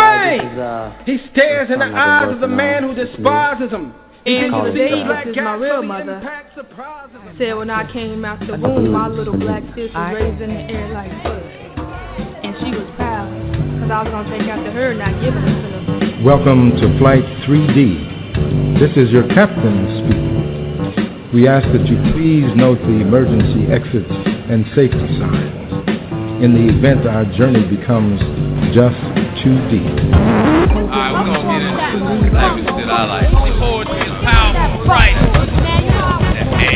Bang! Is, uh, he stares in the something I've been eyes of the man who despises him. And Call it today, is my real mother. Said when I came out the womb, my little black sis was raised in the air like bud. And she was proud, cause I was gonna take after her, not give it to them. Welcome to Flight 3D. This is your captain speaking. We ask that you please note the emergency exits and safety signs in the event our journey becomes just too deep. Alright, we're gonna get into this language that I like. The poetry is powerful, right?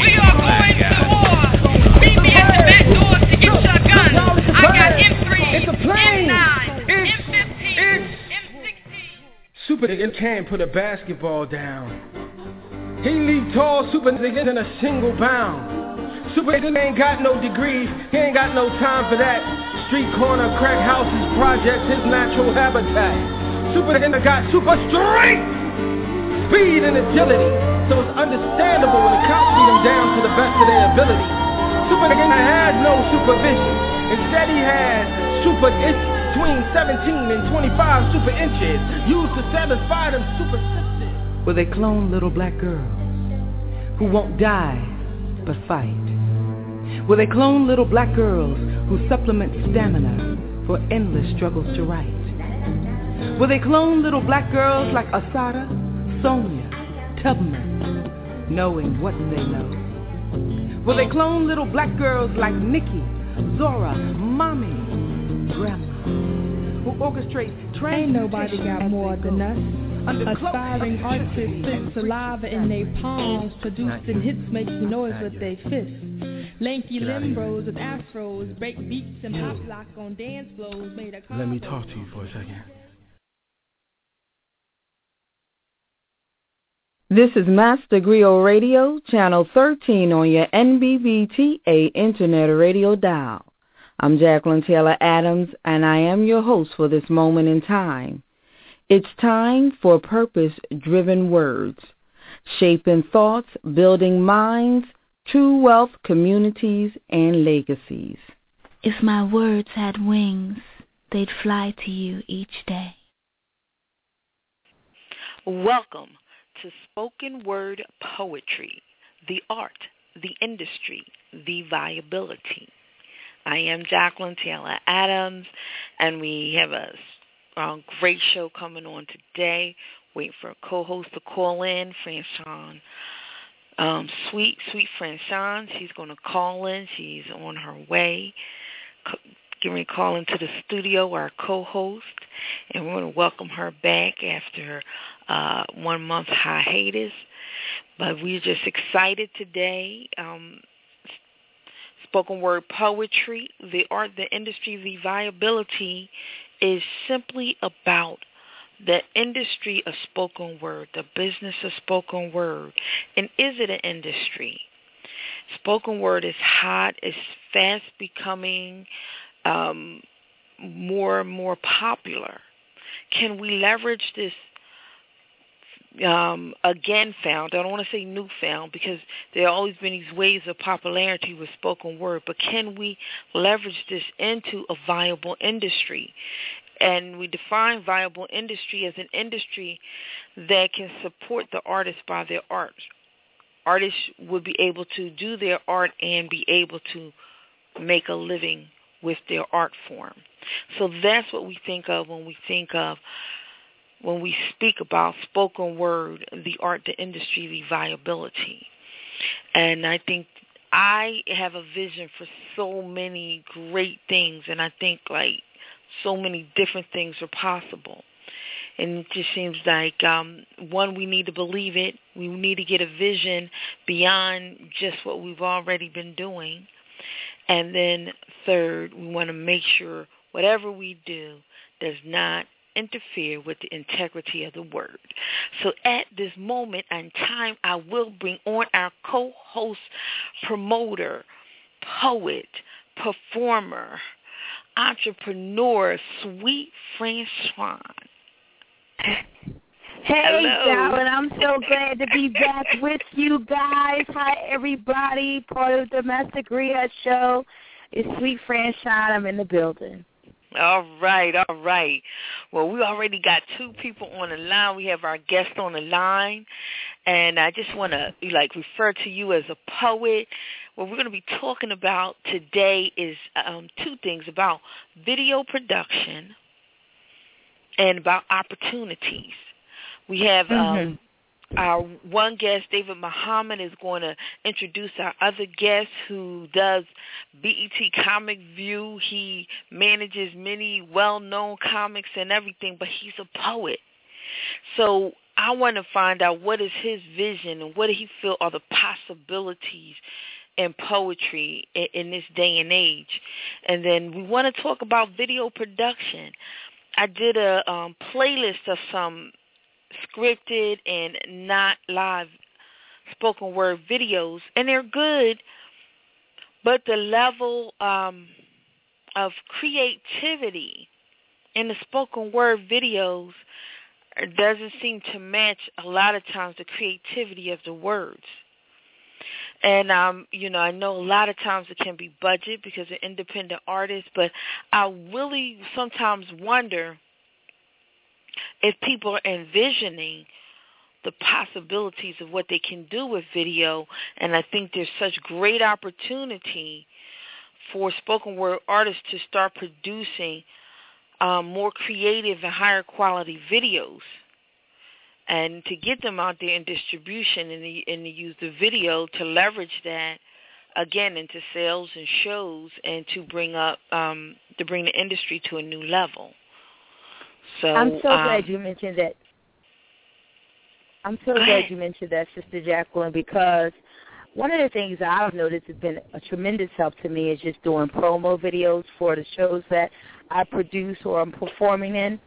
We are going to war. Meet me at the back door to get your guns. I got M3, It's a plane. M9, M15, M16. Super nigga can't put a basketball down. He leave tall super niggas in a single bound. Super ain't got no degree, he ain't got no time for that. Street corner, crack houses, projects, his natural habitat. Super got super strength, speed and agility. So it's understandable when the cops beat him down to the best of their ability. Super had no supervision. Instead he had super itch between 17 and 25 super inches used to satisfy them super sisters. Will they clone little black girls who won't die but fight? Will they clone little black girls who supplement stamina for endless struggles to write? Will they clone little black girls like Assata, Sonia, Tubman, knowing what they know? Will they clone little black girls like Nikki, Zora, Mommy, Grandma, who orchestrate Ain't nobody got more than us. Aspiring artists spit saliva in their palms, producing hits making noise with their fists. Lanky limbros with afros, break beats and pop lock on dance floors made a Let me talk to you for a second. This is Master Griot Radio, channel 13 on your NBBTA Internet Radio dial. I'm Jacqueline Taylor Adams, and I am your host for this moment in time. It's time for purpose-driven words, shaping thoughts, building minds, true wealth, communities, and legacies. If my words had wings, they'd fly to you each day. Welcome to Spoken Word Poetry, the art, the industry, the viability. I am Jacqueline Taylor Adams, and we have a uh, great show coming on today. Waiting for a co-host to call in, Franchon. Um, sweet, sweet Sean. She's going to call in. She's on her way. Getting ready to call into the studio, our co-host, and we're going to welcome her back after uh, one month hiatus. But we're just excited today. Um, spoken word poetry, the art, the industry, the viability is simply about the industry of spoken word, the business of spoken word. And is it an industry? Spoken word is hot, it's fast becoming um, more and more popular. Can we leverage this um, again found? I don't want to say newfound because there have always been these waves of popularity with spoken word, but can we leverage this into a viable industry? And we define viable industry as an industry that can support the artist by their art. Artists would be able to do their art and be able to make a living with their art form. So that's what we think of when we think of when we speak about spoken word, the art, the industry, the viability. And I think I have a vision for so many great things and I think like so many different things are possible. And it just seems like um, one, we need to believe it. We need to get a vision beyond just what we've already been doing. And then third, we want to make sure whatever we do does not interfere with the integrity of the word. So at this moment in time, I will bring on our co-host, promoter, poet, performer, entrepreneur, Suite Franchon. Hey, Hello. darling, I'm so glad to be back with you guys. Hi, everybody. Part of the Domestic Rehab Show. It's Suite Franchon. I'm in the building. All right, all right. Well, we already got two people on the line. We have our guest on the line, and I just want to like refer to you as a poet. What we're going to be talking about today is um, two things about video production and about opportunities. We have um, our one guest, David Muhammad, is going to introduce our other guest who does BET Comic View. He manages many well-known comics and everything, but he's a poet. So I want to find out what is his vision and what do he feel are the possibilities in poetry in, in this day and age. And then we want to talk about video production. I did a um, playlist of some scripted and not live spoken word videos, and they're good, but the level um, of creativity in the spoken word videos doesn't seem to match a lot of times the creativity of the words. And um, you know, I know a lot of times it can be budget because they're independent artists, but I really sometimes wonder if people are envisioning the possibilities of what they can do with video, and I think there's such great opportunity for spoken word artists to start producing um, more creative and higher quality videos, and to get them out there in distribution and, the, and to use the video to leverage that again into sales and shows, and to bring up um, to bring the industry to a new level. So I'm so um, glad you mentioned that. I'm so glad ahead. you mentioned that, Sister Jacqueline, because one of the things I've noticed has been a tremendous help to me is just doing promo videos for the shows that I produce or I'm performing in.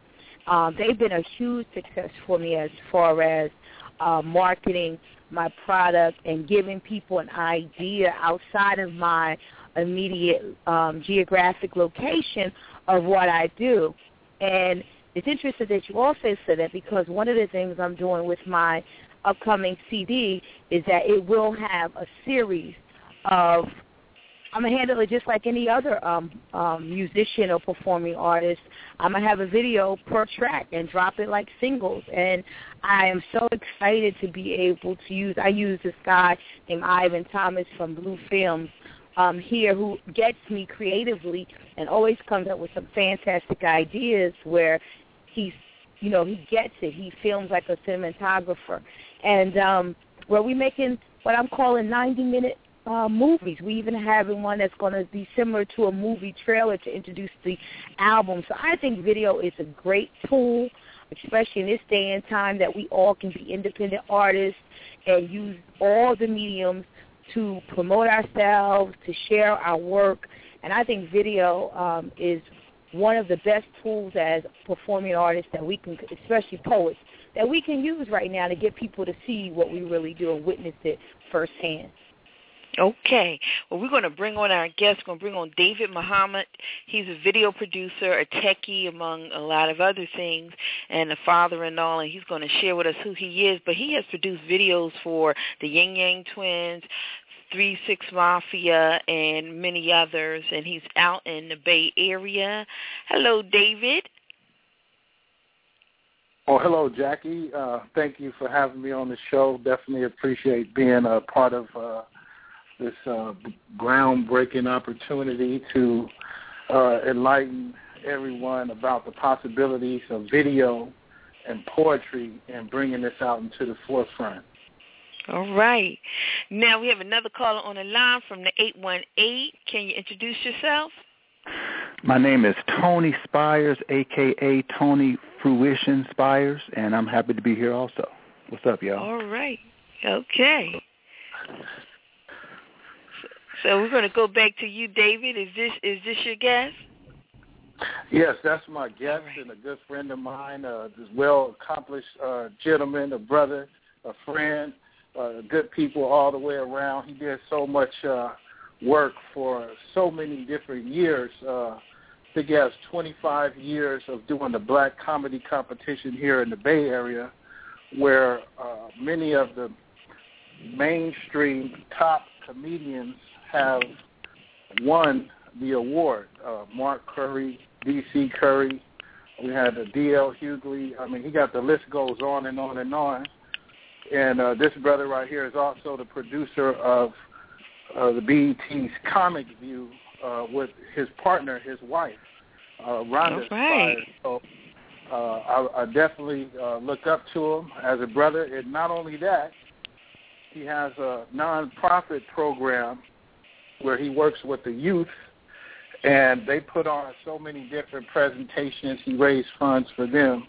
Um, they've been a huge success for me as far as uh, marketing my product and giving people an idea outside of my immediate um, geographic location of what I do. And it's interesting that you also said that because one of the things I'm doing with my upcoming CD is that it will have a series of I'm gonna handle it just like any other um, um, musician or performing artist. I'm gonna have a video per track and drop it like singles. And I am so excited to be able to use. I use this guy named Ivan Thomas from Blue Films um, here who gets me creatively and always comes up with some fantastic ideas where he's you know he gets it. He films like a cinematographer, and um, where we making what I'm calling 90 minute uh, movies. We even having one that's going to be similar to a movie trailer to introduce the album. So I think video is a great tool, especially in this day and time that we all can be independent artists and use all the mediums to promote ourselves, to share our work. And I think video um, is one of the best tools as performing artists that we can, especially poets, that we can use right now to get people to see what we really do and witness it firsthand. Okay. Well, we're going to bring on our guest. We're going to bring on David Muhammad. He's a video producer, a techie, among a lot of other things, and a father and all. and he's going to share with us who he is. But he has produced videos for the Yin Yang Twins, Three Six Mafia, and many others, and he's out in the Bay Area. Hello, David. Oh, hello, Jackie. Uh, thank you for having me on the show. Definitely appreciate being a part of uh, this uh, groundbreaking opportunity to uh, enlighten everyone about the possibilities of video and poetry and bringing this out into the forefront. All right. Now we have another caller on the line from the 818. Can you introduce yourself? My name is Tony Spires, a.k.a. Tony Phruishun Spires, and I'm happy to be here also. What's up, y'all? All right. Okay. So, we're going to go back to you, David. Is this is this your guest? Yes, that's my guest right. and a good friend of mine, uh, this well accomplished uh, gentleman, a brother, a friend, uh, good people all the way around. He did so much uh, work for so many different years. Uh, I think he has 25 years of doing the black comedy competition here in the Bay Area, where uh, many of the mainstream top comedians have won the award. Uh, Mark Curry, D.C. Curry, we had D.L. Hughley. I mean, he got the list goes on and on and on. And uh, this brother right here is also the producer of uh, the BET's Comic View uh, with his partner, his wife, uh, Rhonda. Right. So uh, I, I definitely uh, look up to him as a brother. And not only that, he has a nonprofit program where he works with the youth, and they put on so many different presentations. He raised funds for them,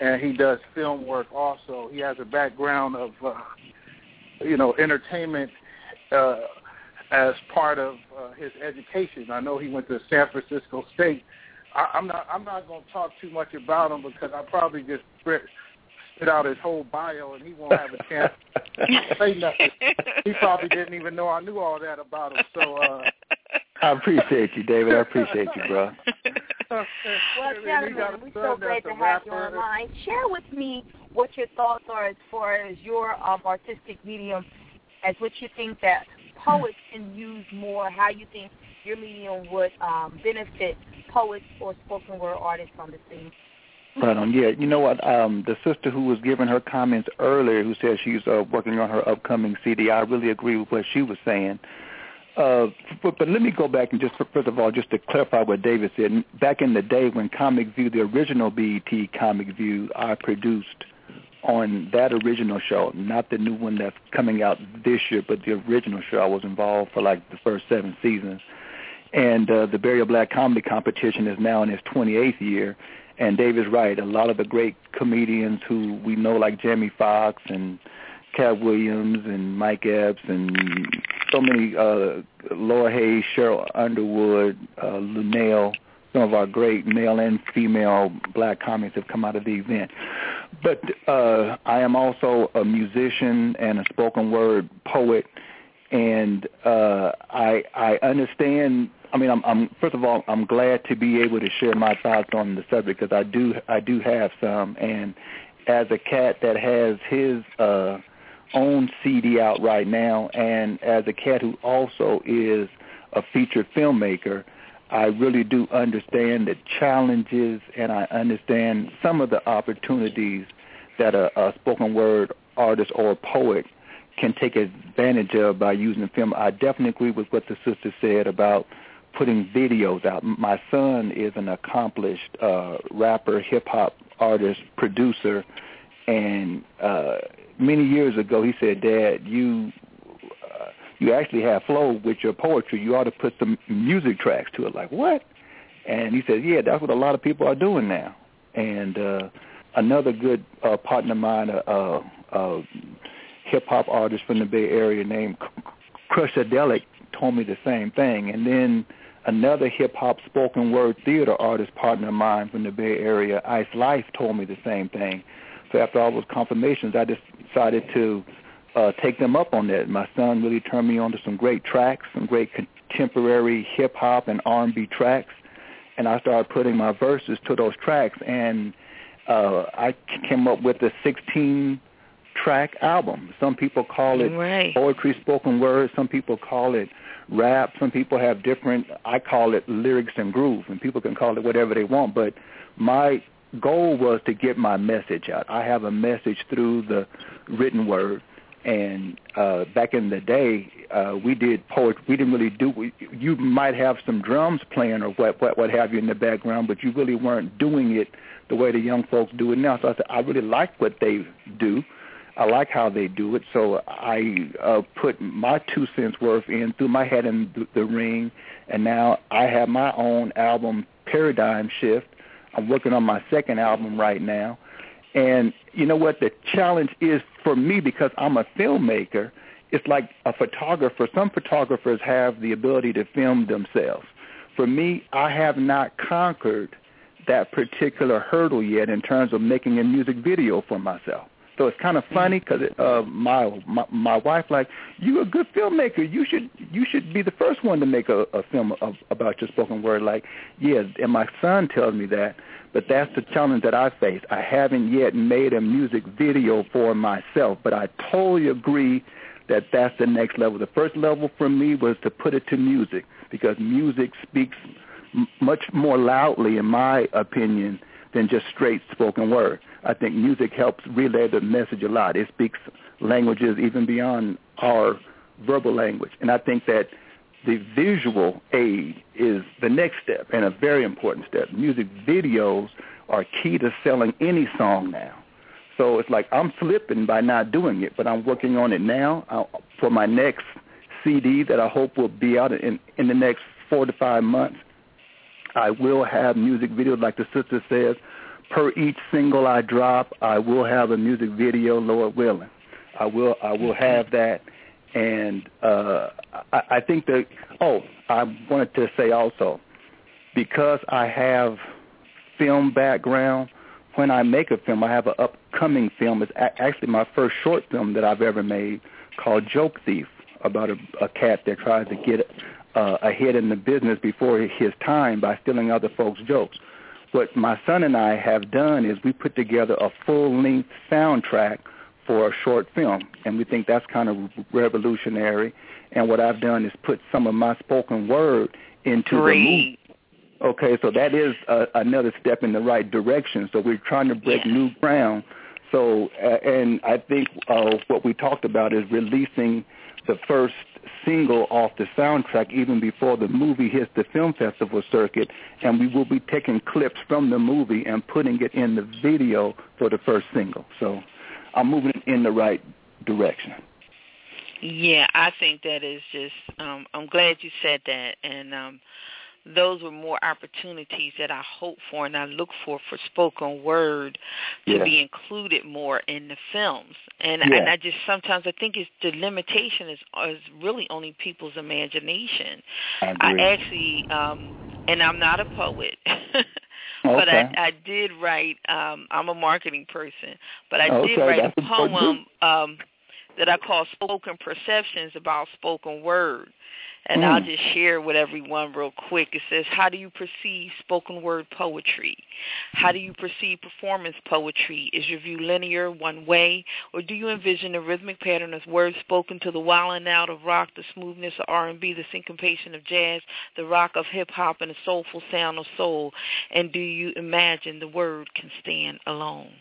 and he does film work also. He has a background of, uh, you know, entertainment uh, as part of uh, his education. I know he went to San Francisco State. I, I'm not. I'm not going to talk too much about him because I probably just spit out his whole bio and he won't have a chance to say nothing. He probably didn't even know I knew all that about him. So uh I appreciate you, David. I appreciate you, bro. well, gentlemen, we're so glad to have you on line. Share with me what your thoughts are as far as your um, artistic medium, as what you think that poets can use more, how you think your medium would um, benefit poets or spoken word artists on the scene. Right on. Yeah, you know what? Um, the sister who was giving her comments earlier, who said she's uh, working on her upcoming CD, I really agree with what she was saying. Uh, but, but let me go back and just first of all, just to clarify what David said. Back in the day when Comic View, the original BET Comic View, I produced on that original show, not the new one that's coming out this year, but the original show. I was involved for like the first seven seasons. And uh, the Bay Area Black Comedy Competition is now in its 28th year and Dave is right. A lot of the great comedians who we know, like Jamie Foxx and Katt Williams and Mike Epps and so many, uh, Laura Hayes, Sheryl Underwood, uh, Luenell, some of our great male and female black comics have come out of the event. But uh, I am also a musician and a spoken word poet, and uh, I I understand I mean, I'm, I'm first of all, I'm glad to be able to share my thoughts on the subject because I do, I do have some. And as a cat that has his uh, own CD out right now, and as a cat who also is a featured filmmaker, I really do understand the challenges, and I understand some of the opportunities that a, a spoken word artist or poet can take advantage of by using film. I definitely agree with what the sister said about putting videos out. My son is an accomplished uh, rapper, hip hop artist, producer, and uh, many years ago he said, "Dad, you uh, you actually have flow with your poetry. You ought to put some music tracks to it." Like what? And he said, "Yeah, that's what a lot of people are doing now." And uh, another good uh, partner of mine, a uh, uh, hip hop artist from the Bay Area named Crushadelic, told me the same thing. And then Another hip hop spoken word theater artist partner of mine from the Bay Area, Ice Life, told me the same thing. So after all those confirmations, I just decided to uh, take them up on that. My son really turned me on to some great tracks, some great contemporary hip hop and R&B tracks, and I started putting my verses to those tracks. And uh, I came up with a 16 track album. Some people call it right. poetry spoken word. Some people call it rap. Some people have different. I call it lyrics and groove, and people can call it whatever they want. But my goal was to get my message out. I have a message through the written word. And uh, back in the day, uh, we did poetry. We didn't really do. We, you might have some drums playing or what, what, what have you in the background, but you really weren't doing it the way the young folks do it now. So I said, I really like what they do. I like how they do it, so I uh, put my two cents worth in, threw my head in the, the ring, and now I have my own album, Paradigm Shift. I'm working on my second album right now, and you know what? The challenge is for me because I'm a filmmaker it's like a photographer. Some photographers have the ability to film themselves. For me, I have not conquered that particular hurdle yet in terms of making a music video for myself. So it's kind of funny because uh, my, my my wife like you a good filmmaker. You should you should be the first one to make a, a film of, about your spoken word. Like yeah, and my son tells me that. But that's the challenge that I face. I haven't yet made a music video for myself, but I totally agree that that's the next level. The first level for me was to put it to music because music speaks m- much more loudly, in my opinion, than just straight spoken word. I think music helps relay the message a lot. It speaks languages even beyond our verbal language. And I think that the visual aid is the next step and a very important step. Music videos are key to selling any song now. So it's like I'm slipping by not doing it, but I'm working on it now uh, for my next CD that I hope will be out in, in the next four to five months. I will have music videos, like the sister says, per each single I drop. I will have a music video, Lord willing. I will I will have that, and uh, I, I think that. Oh, I wanted to say also, because I have film background. When I make a film, I have an upcoming film. It's a- actually my first short film that I've ever made called Joke Thief about a, a cat that tries to get uh, ahead in the business before his time by stealing other folks' jokes. What my son and I have done is we put together a full-length soundtrack for a short film, and we think that's kind of revolutionary. And what I've done is put some of my spoken word into the movie. Okay, so that is uh, another step in the right direction. So we're trying to break new ground. So, uh, and I think uh, what we talked about is releasing the first single off the soundtrack even before the movie hits the film festival circuit, and we will be taking clips from the movie and putting it in the video for the first single. So I'm moving in the right direction. Yeah, I think that is just. Um, I'm glad you said that, and um, those were more opportunities that I hope for and I look for for spoken word to Yeah. be included more in the films. And Yeah. and I just sometimes I think it's the limitation is is really only people's imagination. I agree. actually um and I'm not a poet. But Okay. I, I did write. Um, I'm a marketing person, but I Okay, did write a poem um, that I call "Spoken Perceptions" about spoken word, and I'll Mm. just share with everyone real quick. It says, "How do you perceive spoken word poetry? How do you perceive performance poetry? Is your view linear, one way, or do you envision a rhythmic pattern of words spoken to the wilding out of rock, the smoothness of R&B, the syncopation of jazz, the rock of hip hop, and the soulful sound of soul? And do you imagine the word can stand alone?"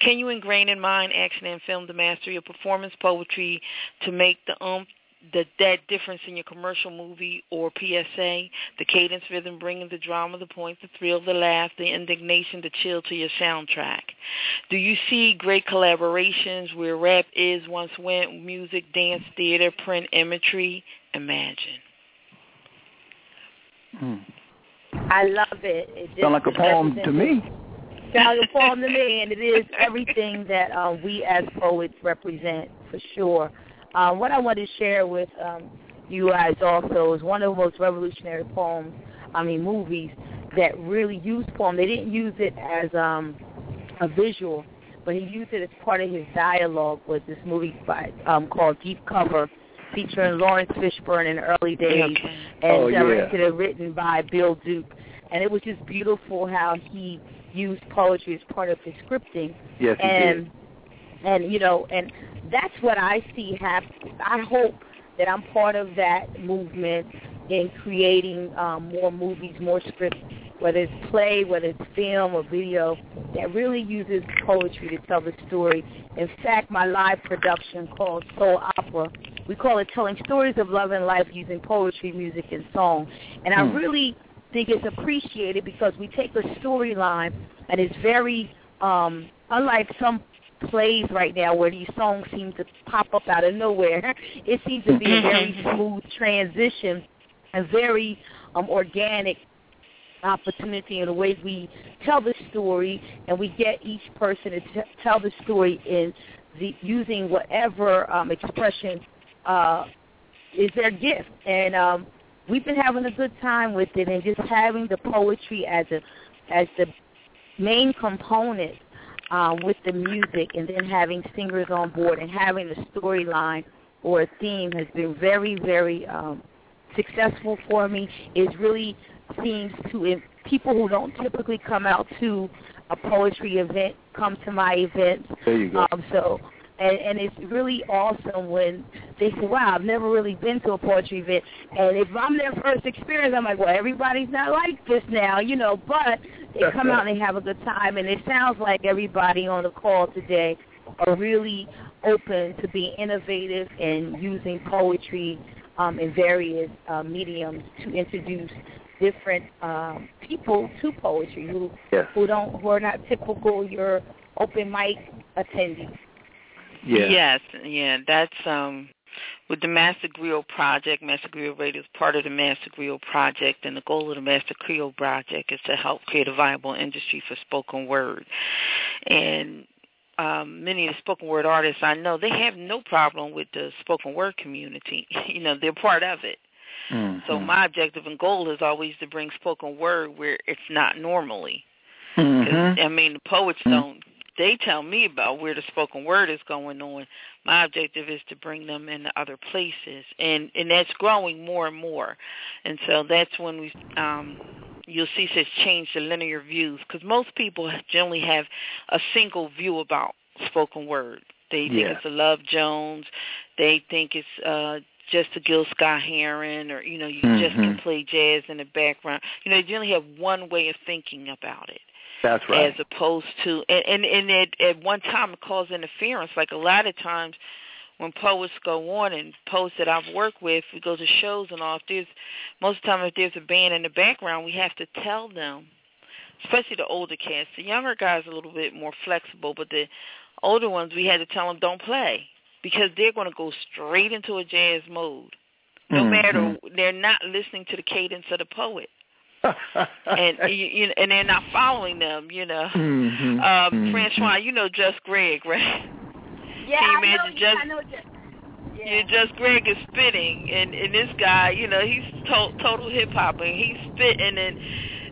Can you ingrain in mind, action, and film the mastery of performance poetry to make the um the that difference in your commercial movie or PSA? The cadence, rhythm, bringing the drama, the point, the thrill, the laugh, the indignation, the chill to your soundtrack. Do you see great collaborations where rap is once went, music, dance, theater, print, imagery? Imagine. Hmm. I love it. it just Sound like a poem to me. Sound like a poem to me, and it is everything that um, we as poets represent for sure. Um, what I want to share with um, you guys also is one of the most revolutionary poems, I mean movies, that really used poem. They didn't use it as um, a visual, but he used it as part of his dialogue. Was this movie by, um, called Deep Cover, featuring Laurence Fishburne in the early days, and Oh, yeah. directed and written by Bill Duke. And it was just beautiful how he used poetry as part of his scripting. Yes, he and did. and you know, and that's what I see happen. I hope that I'm part of that movement in creating um, more movies, more scripts, whether it's play, whether it's film or video, that really uses poetry to tell the story. In fact, my live production called Soul Opera, we call it Telling Stories of Love and Life using poetry, music, and song. And I Hmm. really think it's appreciated because we take a storyline and it's very, um, unlike some plays right now where these songs seem to pop up out of nowhere. It seems to be a very smooth transition, a very um, organic opportunity in the way we tell the story, and we get each person to t- tell the story in the, using whatever um, expression uh, is their gift, and um, we've been having a good time with it, and just having the poetry as a as the main component um, with the music, and then having singers on board and having a storyline or a theme has been very, very um, successful for me. It really seems to if people who don't typically come out to a poetry event come to my events. There you go. Um, so and, and it's really awesome when they say, "Wow, I've never really been to a poetry event." And if I'm their first experience, I'm like, "Well, everybody's not like this now, you know." But they come out and they have a good time, and it sounds like everybody on the call today are really open to being innovative and using poetry um, in various uh, mediums to introduce different um, people to poetry who Yes. who don't who are not typical your open mic attendees. Yeah. Yes, yeah, that's um with the Master Griot Project, Master Griot Radio is part of the Master Griot Project, and the goal of the Master Griot Project is to help create a viable industry for spoken word. And um, many of the spoken word artists I know, they have no problem with the spoken word community. you know, they're part of it. So Mm-hmm. my objective and goal is always to bring spoken word where it's not normally. Mhm. I mean, the poets don't. They tell me about where the spoken word is going on. My objective is to bring them into other places, and and that's growing more and more. And so that's when we um you'll see such change the linear views because most people generally have a single view about spoken word. They think Yeah. it's a Love Jones. They think it's uh just a Gil Scott Heron, or you know, you just can play jazz in the background. You know, they generally have one way of thinking about it That's right. as opposed to and and, and at, at one time it caused interference. Like a lot of times when poets go on and poets that I've worked with, we go to shows and all. If there's most of the time if there's a band in the background, we have to tell them, especially the older cats. The younger guys are a little bit more flexible, but the older ones we had to tell them don't play because they're going to go straight into a jazz mode. No Mhm. matter they're not listening to the cadence of the poet and you, you and they're not following them, you know. Mhm, Um, mhm. Franchon, you know Just Greg, right? Yeah, Can you I know. imagine just I know. Just, yeah, Just Greg is spitting, and and this guy, you know, he's to- total hip hop, and he's spitting, and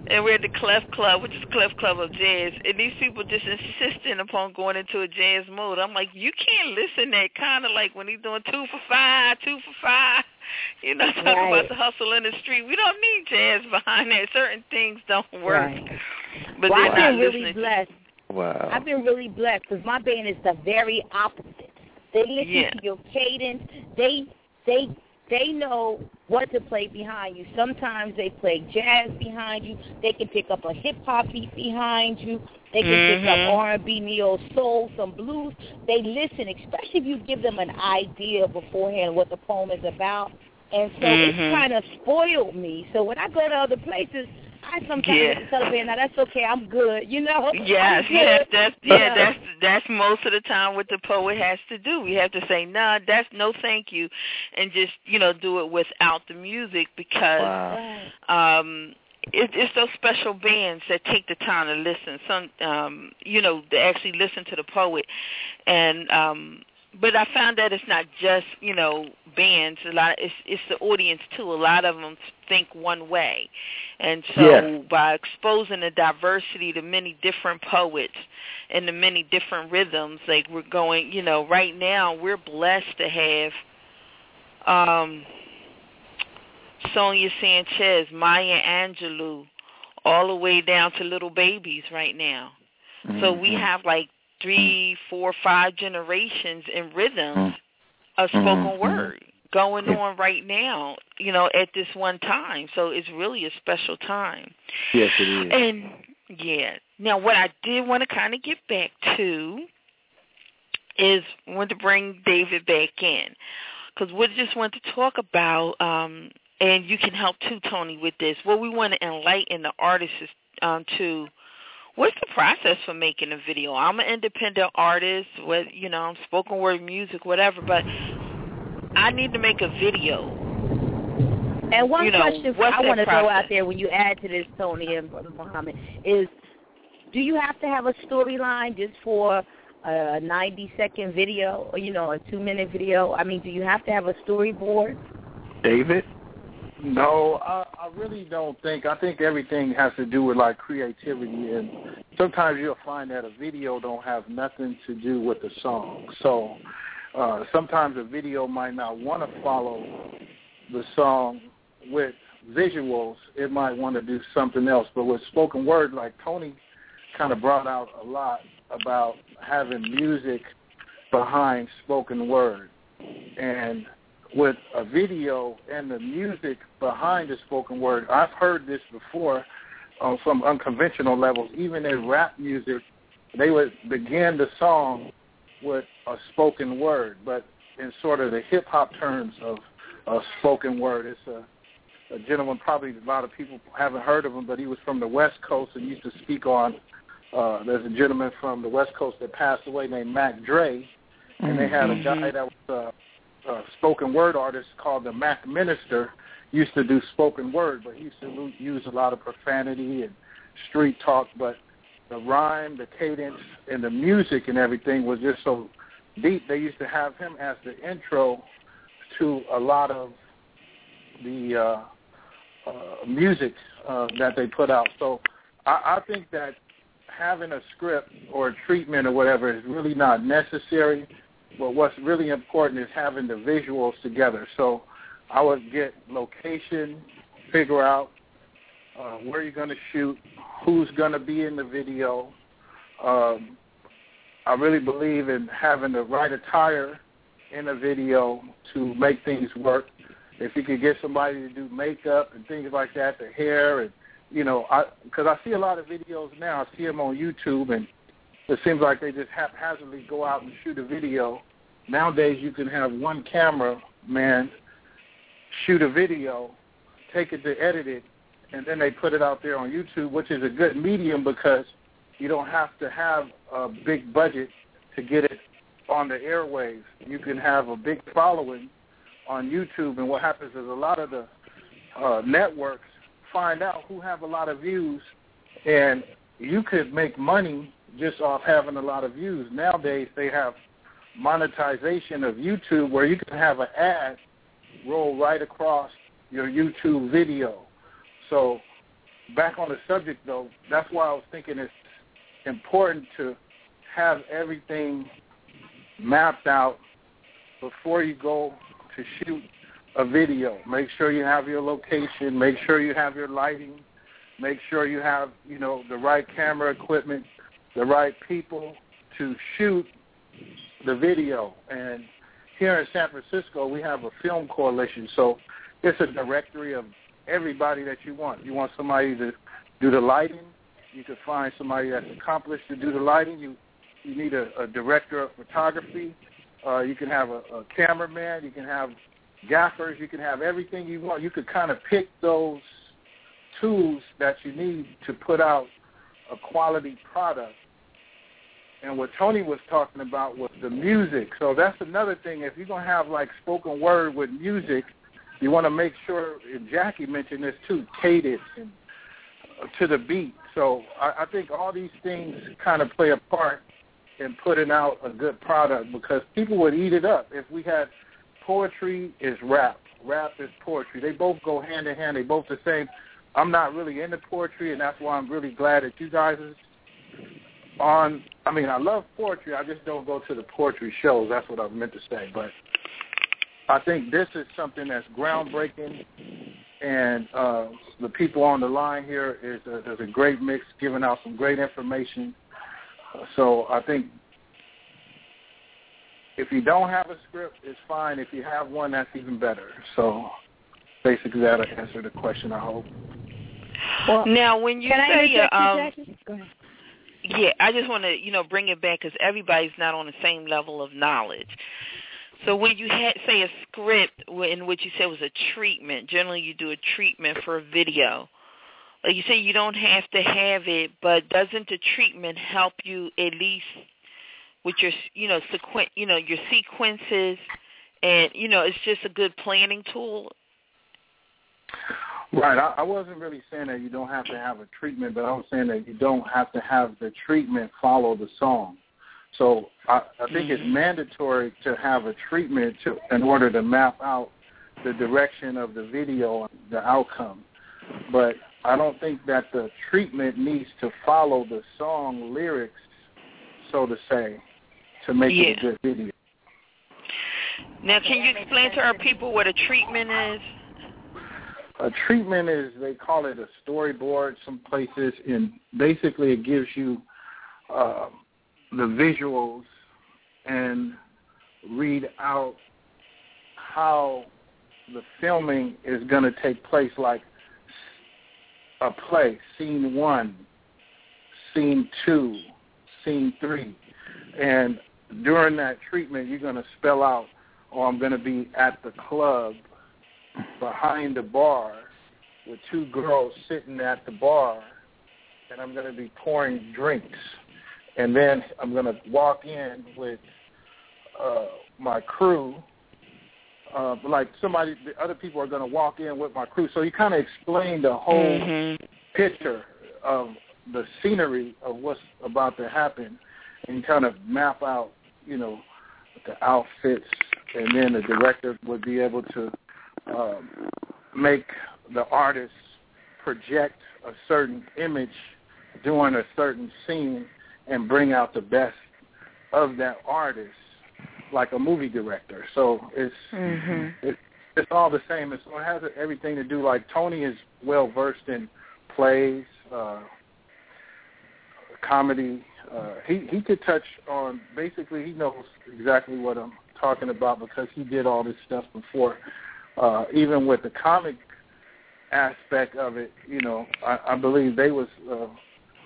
and we're at the Clef Club, which is the Clef Club of Jazz, and these people just insisting upon going into a jazz mode. I'm like, you can't listen that kind of like when he's doing two for five, two for five. You know, talking Right. about the hustle in the street. We don't need jazz behind that. Certain things don't work. Right. But well, I've not been really listening to- blessed. Wow. I've been really blessed because my band is the very opposite. They listen Yeah. to your cadence. They they they know what to play behind you. Sometimes they play jazz behind you. They can pick up a hip hop beat behind you. They can pick Mhm. up R and B, neo soul, some blues. They listen, especially if you give them an idea beforehand what the poem is about. And so it's Mhm. kind of spoiled me. So when I go to other places, I sometimes Yeah. tell "Now that's okay, I'm good," you know. Yes, yes, that's yeah, Yeah. that's that's most of the time what the poet has to do. We have to say, nah, that's no thank you and just, you know, do it without the music because Wow. um it, it's those special bands that take the time to listen. Some um you know, to actually listen to the poet and um but I found that it's not just you know bands. A lot, it's it's the audience too. A lot of them think one way, and so Yes. by exposing the diversity to many different poets and the many different rhythms, like we're going, you know, right now we're blessed to have um Sonia Sanchez, Maya Angelou, all the way down to little babies right now. So we Mhm. have like three, four, five generations in rhythms of spoken Mhm. word going on right now, you know, at this one time. So it's really a special time. Yes, it is. And yeah. Now what I did want to kind of get back to is want to bring David back in because we just want to talk about um and you can help too Tony with this. What we want to enlighten the artists um to what's the process for making a video? I'm an independent artist with you know, spoken word music whatever, but I need to make a video. And one You know, question what's I want to throw out there when you add to this, Tony and Brother Muhammad, is do you have to have a storyline just for a 90 second video or you know a two minute video? I mean, do you have to have a storyboard? David. No, I, I really don't think. I think everything has to do with like creativity, and sometimes you'll find that a video don't have nothing to do with the song. So uh, sometimes a video might not want to follow the song with visuals. It might want to do something else. But with spoken word, like Tony kind of brought out a lot about having music behind spoken word, and with a video and the music behind the spoken word. I've heard this before on some unconventional levels. Even in rap music, they would begin the song with a spoken word, but in sort of the hip hop terms of a spoken word. It's a, a gentleman, probably a lot of people haven't heard of him, but he was from the West Coast and used to speak on. Uh, there's a gentleman from the West Coast that passed away named Mac Dre, and they had a guy that was uh, uh, spoken word artist called the Mac Minister used to do spoken word, but he used to use a lot of profanity and street talk. But the rhyme, the cadence, and the music and everything was just so deep. They used to have him as the intro to a lot of the uh, uh, music uh, that they put out. So I, I think that having a script or a treatment or whatever is really not necessary but what's really important is having the visuals together. So I would get location, figure out uh, where you're going to shoot, who's going to be in the video. Um, I really believe in having the right attire in a video to make things work. If you could get somebody to do makeup and things like that, the hair and you know, I because I see a lot of videos now. I see them on YouTube, and it seems like they just haphazardly go out and shoot a video. Nowadays, you can have one camera man shoot a video, take it to edit it, and then they put it out there on YouTube, which is a good medium because you don't have to have a big budget to get it on the airwaves. You can have a big following on YouTube, and what happens is a lot of the uh, networks find out who have a lot of views, and you could make money just off having a lot of views. Nowadays, they have monetization of YouTube where you can have an ad roll right across your YouTube video. So back on the subject though, that's why I was thinking it's important to have everything mapped out before you go to shoot a video. Make sure you have your location, make sure you have your lighting, make sure you have, you know, the right camera equipment, the right people to shoot the video. And here in San Francisco, we have a film coalition, so it's a directory of everybody that you want. You want somebody to do the lighting, you can find somebody that's accomplished to do the lighting. You you need a, a director of photography. Uh, you can have a, a cameraman. You can have gaffers. You can have everything you want. You could kind of pick those tools that you need to put out a quality product. And what Tony was talking about was the music. So that's another thing. If you're gonna have like spoken word with music, you want to make sure. And Jackie mentioned this too, cadence to the beat. So I, I think all these things kind of play a part in putting out a good product because people would eat it up. If we had poetry is rap, rap is poetry. They both go hand in hand. They both the same. I'm not really into poetry, and that's why I'm really glad that you guys on. I mean, I love poetry. I just don't go to the poetry shows. That's what I meant to say. But I think this is something that's groundbreaking, and uh, the people on the line here is a, is a great mix, giving out some great information. So I think if you don't have a script, it's fine. If you have one, that's even better. So basically, that'll answer the question. I hope. Well, now, when you Can say, I uh, um, Jackie? Yeah, I just want to, you know, bring it back because everybody's not on the same level of knowledge. So when you had, say, a script in which you said was a treatment, generally you do a treatment for a video. You say, you don't have to have it, but doesn't the treatment help you at least with your, you know, sequen, you know, your sequences, and you know, it's just a good planning tool. Right. I, I wasn't really saying that you don't have to have a treatment, but I was saying that you don't have to have the treatment follow the song. So I, I think Mm-hmm. it's mandatory to have a treatment to in order to map out the direction of the video and the outcome. But I don't think that the treatment needs to follow the song lyrics, so to say, to make it a good video. Now, can you explain to our people what a treatment is? A treatment is they call it a storyboard some places, and basically it gives you uh, the visuals and read out how the filming is going to take place, like a play, scene one, scene two, scene three, and during that treatment, you're going to spell out, "Oh, I'm going to be at the club." Behind the bar with two girls sitting at the bar and I'm going to be pouring drinks. And then I'm going to walk in with uh, my crew. Uh, like somebody, the other people are going to walk in with my crew. So you kind of explain the whole Mm-hmm. picture of the scenery of what's about to happen, and kind of map out, you know, the outfits, and then the director would be able to um, make the artist project a certain image during a certain scene and bring out the best of that artist, like a movie director. So it's Mm-hmm. it's it's all the same. It's, it has everything to do. Like Tony is well versed in plays, uh, comedy. Uh, he he could touch on basically. He knows exactly what I'm talking about because he did all this stuff before. Uh, even with the comic aspect of it, you know, I, I believe they was uh,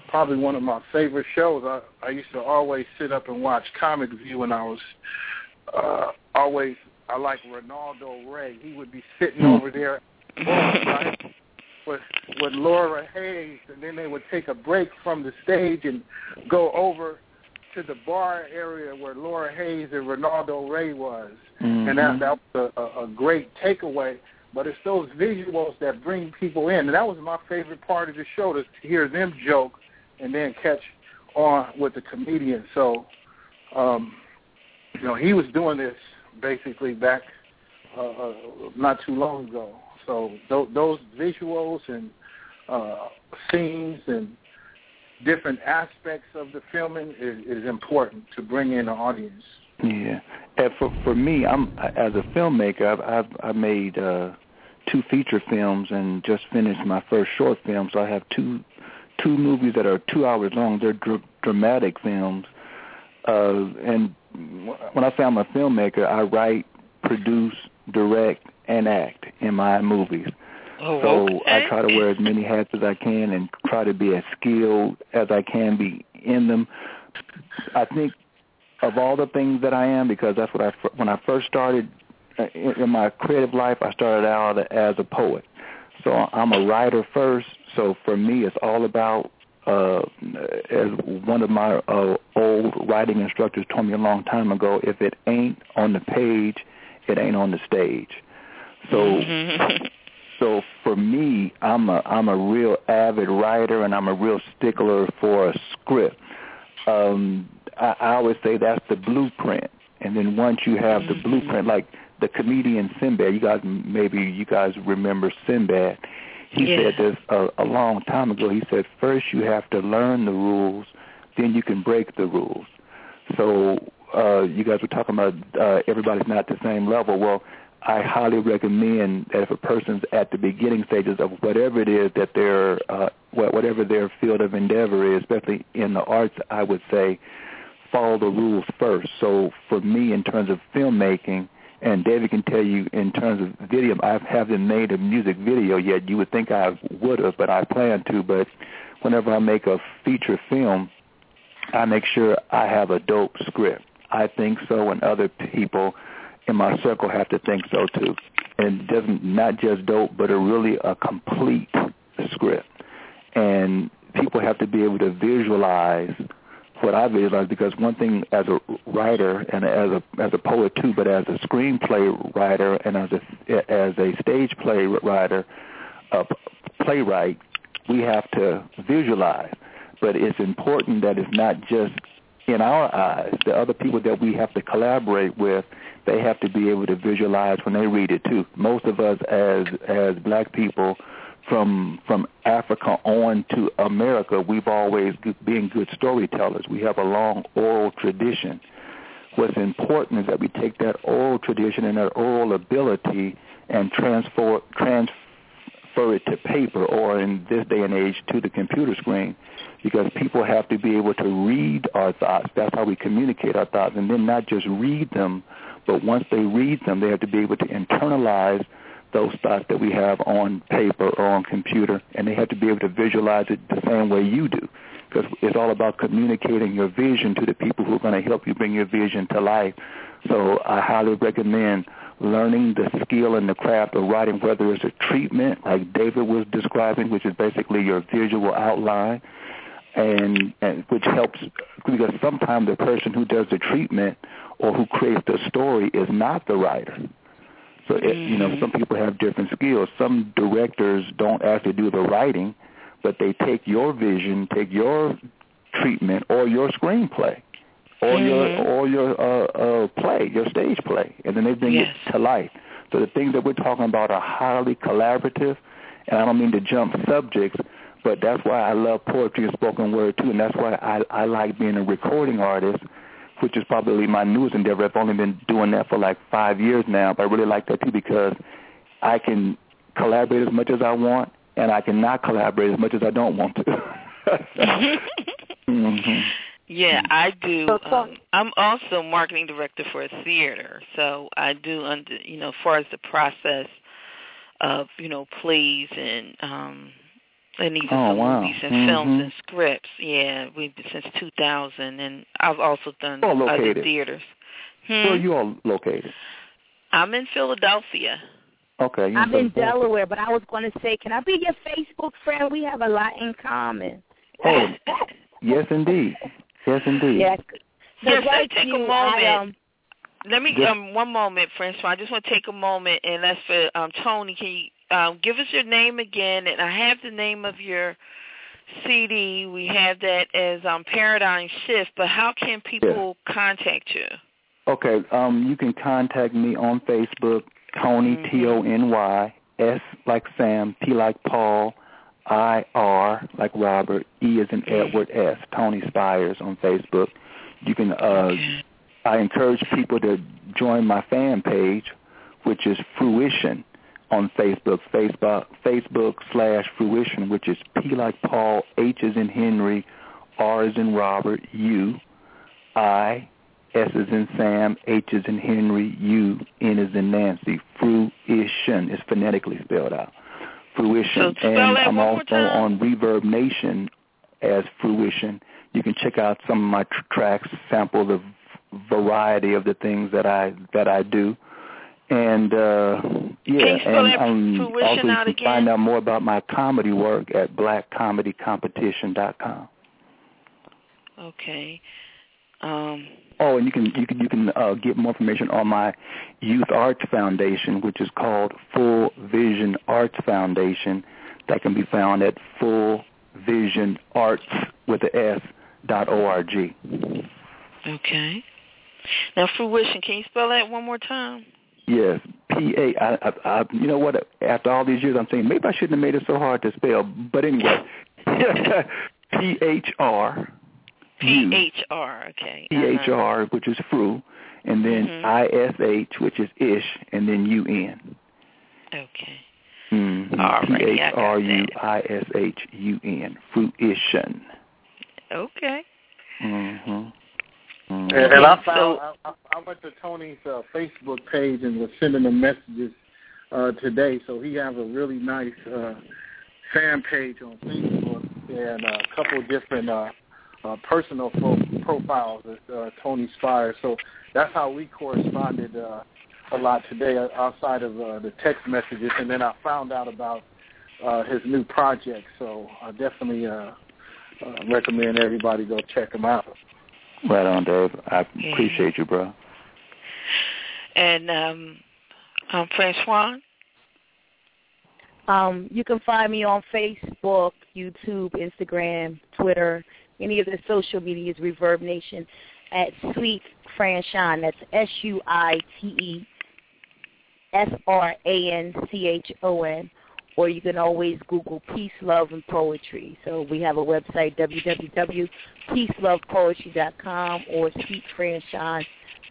probably one of my favorite shows. I, I used to always sit up and watch Comic View when I was uh, always. I like Ronaldo Ray. He would be sitting over there right, with with Laura Hayes, and then they would take a break from the stage and go over to the bar area where Laura Hayes and Ronaldo Ray was, and that that was a, a, a great takeaway. But it's those visuals that bring people in, and that was my favorite part of the show to hear them joke and then catch on with the comedian. So, um, you know, he was doing this basically back uh, uh, not too long ago. So th- those visuals and uh, scenes and different aspects of the filming is, is important to bring in the audience. Yeah, and for for me, I'm as a filmmaker, I've I've, I've made uh, two feature films and just finished my first short film. So I have two two movies that are two hours long. They're dr- dramatic films, uh, and when I say I'm a filmmaker, I write, produce, direct, and act in my movies. Oh, so okay. I try to wear as many hats as I can and try to be as skilled as I can be in them. I think of all the things that I am, because that's what I when I first started uh, in, my creative life, I started out as a poet. So I'm a writer first. So for me, it's all about uh, as one of my uh, old writing instructors told me a long time ago, if it ain't on the page, it ain't on the stage. So Mm-hmm. so for me, I'm a I'm a real avid writer and I'm a real stickler for a script. Um, I, I always say that's the blueprint, and then once you have the blueprint, like the comedian Sinbad, you guys maybe you guys remember Sinbad. He Yeah. said this a, a long time ago. He said first you have to learn the rules, then you can break the rules. So uh, you guys were talking about uh, everybody's not at the same level. Well, I highly recommend that if a person's at the beginning stages of whatever it is that their uh, wha- whatever their field of endeavor is, especially in the arts, I would say follow the rules first. So for me, in terms of filmmaking, and David can tell you in terms of video, I haven't made a music video yet. You would think I would have, but I plan to. But whenever I make a feature film, I make sure I have a dope script. I think so, and other people in my circle have to think so too. And it doesn't not just dope, but a really a complete script. And people have to be able to visualize what I visualize because one thing as a writer and as a as a poet too, but as a screenplay writer and as a as a stage play writer, a playwright, we have to visualize. But it's important that it's not just in our eyes, the other people that we have to collaborate with, they have to be able to visualize when they read it too. Most of us as as black people from from Africa on to America, we've always been good storytellers. We have a long oral tradition. What's important is that we take that oral tradition and that oral ability and transfer transfer it to paper or in this day and age to the computer screen because people have to be able to read our thoughts. That's how we communicate our thoughts, and then not just read them, but once they read them, they have to be able to internalize those thoughts that we have on paper or on computer, and they have to be able to visualize it the same way you do, because it's all about communicating your vision to the people who are going to help you bring your vision to life. So I highly recommend learning the skill and the craft of writing, whether it's a treatment like David was describing, which is basically your visual outline, and, and which helps because sometimes the person who does the treatment or who creates the story is not the writer. So it, you know, some people have different skills. Some directors don't actually do the writing, but they take your vision, take your treatment or your screenplay or Mm-hmm. your or your uh, uh, play, your stage play, and then they bring Yes. it to life. So the things that we're talking about are highly collaborative, and I don't mean to jump subjects, but that's why I love poetry and spoken word too, and that's why I, I like being a recording artist, which is probably my newest endeavor. I've only been doing that for like five years now, but I really like that too because I can collaborate as much as I want, and I can not collaborate as much as I don't want to. hmm Yeah, I do. Um, I'm also marketing director for a theater, so I do under you know, as far as the process of you know plays and um and even Oh, some wow. movies and films Mhm. and scripts. Yeah, we've been since 2000, and I've also done other located. theaters. Where are Hmm? you all located? I'm in Philadelphia. Okay. I'm in Delaware, but I was going to say, can I be your Facebook friend? We have a lot in common. Oh, yes, indeed. Yes, indeed. Yes. Yes, So like take a moment. I, um, Let me Just- um one moment, Franchon. I just want to take a moment and that's for um Tony. Can you um give us your name again? And I have the name of your CD. We have that as um Paradigm Shift. But how can people contact you? Okay. Um, you can contact me on Facebook, Tony Mm-hmm. T O N Y S like Sam, P like Paul, I R like Robert, E as in. Edward S. Tony Spires on Facebook. You can. Uh, I encourage people to join my fan page, which is Phruishun on Facebook. Facebook Facebook slash Phruishun, which is P like Paul, H is in Henry, R is in Robert, U, I, S is in Sam, H is in Henry, U, N is in Nancy. Phruishun is phonetically spelled out. Fruition. So and I'm also on Reverb Nation as Phruishun. You can check out some of my tr- tracks, sample the v- variety of the things that I that I do. And uh yeah, and Phruishun also you can find out more about my comedy work at blackcomedycompetition.com. Okay. Um Oh, and you can you can you can uh, get more information on my Youth Arts Foundation, which is called Full Vision Arts Foundation. That can be found at Full Vision Arts with the S dot org. okay. Now Phruishun, can you spell that one more time? Yes, P A. I, I, I, you know what? After all these years, I'm saying maybe I shouldn't have made it so hard to spell. But anyway, P H R P H R, okay. P H R, which is Fru, and then Mhm. I S H, which is Ish, and then U N. Okay. Mm-hmm. Alrighty, P I H got R U I S H U N. Phruishun. Okay. Mm-hmm. And, and I So- found I, I I went to Tony's uh, Facebook page and was sending him messages uh, today. So he has a really nice uh, fan page on Facebook and a couple of different uh, uh, personal fo- profiles of uh, Tony Spire. So that's how we corresponded uh, a lot today uh, outside of uh, the text messages. And then I found out about uh, his new project. So I definitely uh, uh, recommend everybody go check him out. Right on, Dave. I appreciate you, bro. And um um Franchon? Um, you can find me on Facebook, YouTube, Instagram, Twitter, any of the social medias, Reverb Nation, at Sweet Fran Shine. That's S-U-I-T-E S-R-A-N-C-H-O-N. Or you can always Google Peace, Love, and Poetry. So we have a website, www.peacelovepoetry.com or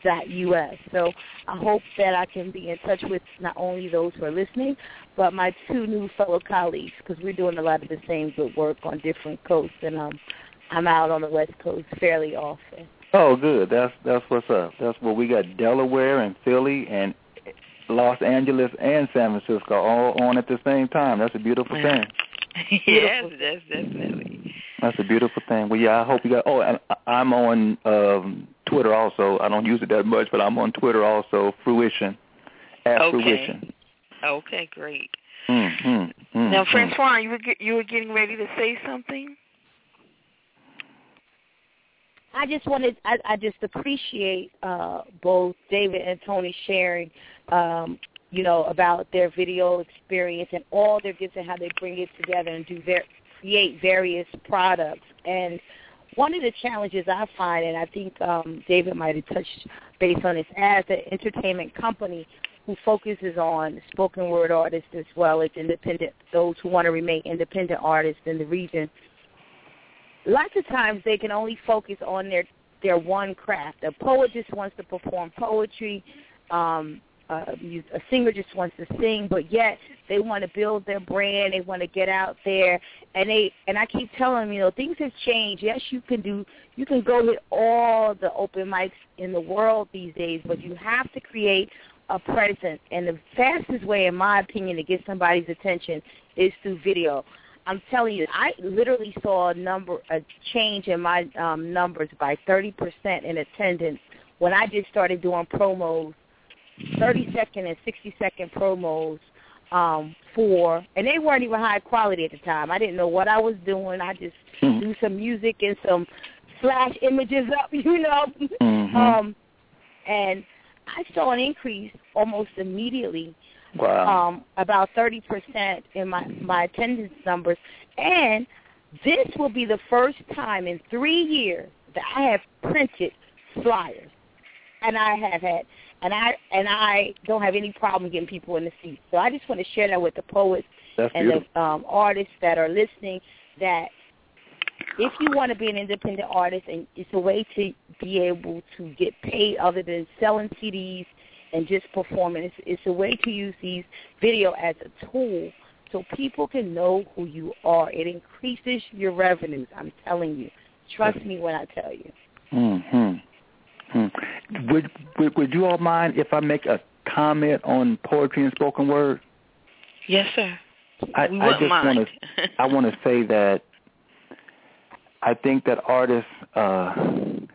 suitefranchon.us. So I hope that I can be in touch with not only those who are listening, but my two new fellow colleagues because we're doing a lot of the same good work on different coasts, and um, I'm out on the West Coast fairly often. Oh, good. That's that's what's up. That's what we got Delaware and Philly and Los Angeles and San Francisco all on at the same time. That's a beautiful thing. yes, that's definitely. That's a beautiful thing. Well, yeah, I hope you got. Oh, and I'm on um Twitter also. I don't use it that much, but I'm on Twitter also. Phruishun, at Okay. Phruishun. Okay, great. Mm, mm, mm, now, mm. Franchon, you were you were getting ready to say something. I just wanted, I, I just appreciate uh, both David and Tony sharing, um, you know, about their video experience and all their gifts and how they bring it together and do ver- create various products. And one of the challenges I find, and I think um, David might have touched base on this, as an entertainment company who focuses on spoken word artists as well as independent, those who want to remain independent artists in the region lots of times they can only focus on their their one craft. A poet just wants to perform poetry. Um, uh, a singer just wants to sing, but yet they want to build their brand. They want to get out there, and they and I keep telling them, you know, things have changed. Yes, you can do, you can go hit all the open mics in the world these days, but you have to create a presence. And the fastest way, in my opinion, to get somebody's attention is through video. I'm telling you, I literally saw a number a change in my um, numbers by 30% in attendance when I just started doing promos, 30 second and 60 second promos um, for, and they weren't even high quality at the time. I didn't know what I was doing. I just do some music and some flash images up, you know. Mhm. Um, and I saw an increase almost immediately Wow. um, about 30% in my, my attendance numbers. And this will be the first time in three years that I have printed flyers. And I have had, and I and I don't have any problem getting people in the seats. So I just want to share that with the poets That's and beautiful. the um, artists that are listening. That if you want to be an independent artist, and it's a way to be able to get paid other than selling CDs and just performing. It's, it's a way to use these video as a tool so people can know who you are. It increases your revenues. I'm telling you. Trust me when I tell you. Hmm. Hmm. Would, would would you all mind if I make a comment on poetry and spoken word? Yes, sir. I, we I just want to I want to say that I think that artists uh,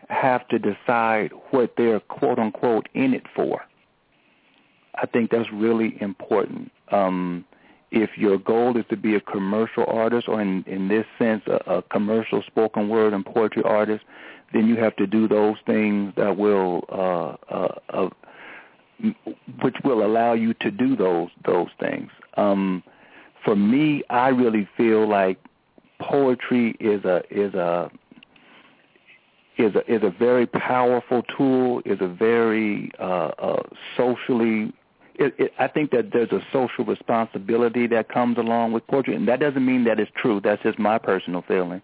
have to decide what they're quote unquote in it for. I think that's really important. Um, if your goal is to be a commercial artist, or in in this sense, a, a commercial spoken word and poetry artist, then you have to do those things that will uh, uh, uh, which will allow you to do those those things. Um, for me, I really feel like poetry is a is a is a is a very powerful tool. Is a very uh, uh, socially. It, it, I think that there's a social responsibility that comes along with poetry, and that doesn't mean that it's true. That's just my personal feeling.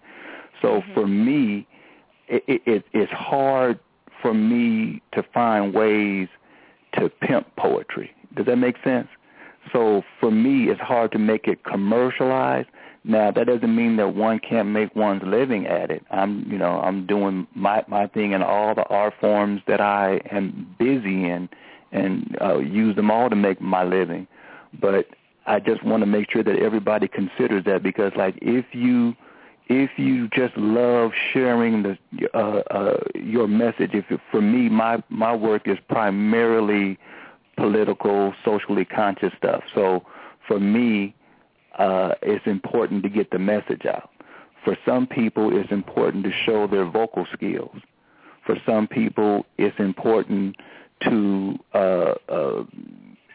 So for me, it, it, it, it's hard for me to find ways to pimp poetry. Does that make sense? So for me, it's hard to make it commercialized. Now that doesn't mean that one can't make one's living at it. I'm, you know, I'm doing my my thing in all the art forms that I am busy in, and uh, use them all to make my living. But I just want to make sure that everybody considers that because, like, if you if you just love sharing the uh, uh, your message, if for me, my my work is primarily political, socially conscious stuff. So for me, uh, it's important to get the message out. For some people, it's important to show their vocal skills. For some people, it's important to. Uh, uh,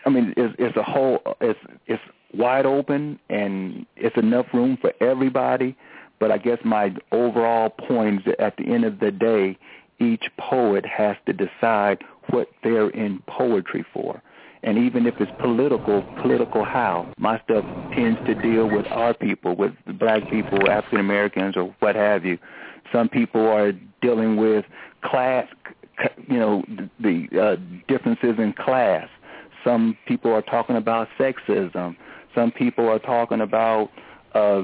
I mean, it's, it's a whole. It's it's wide open and it's enough room for everybody. But I guess my overall point is that at the end of the day, each poet has to decide what they're in poetry for. And even if it's political, political how? My stuff tends to deal with our people, with black people, African Americans, or what have you. Some people are dealing with class, you know, the uh, differences in class. Some people are talking about sexism. Some people are talking about uh,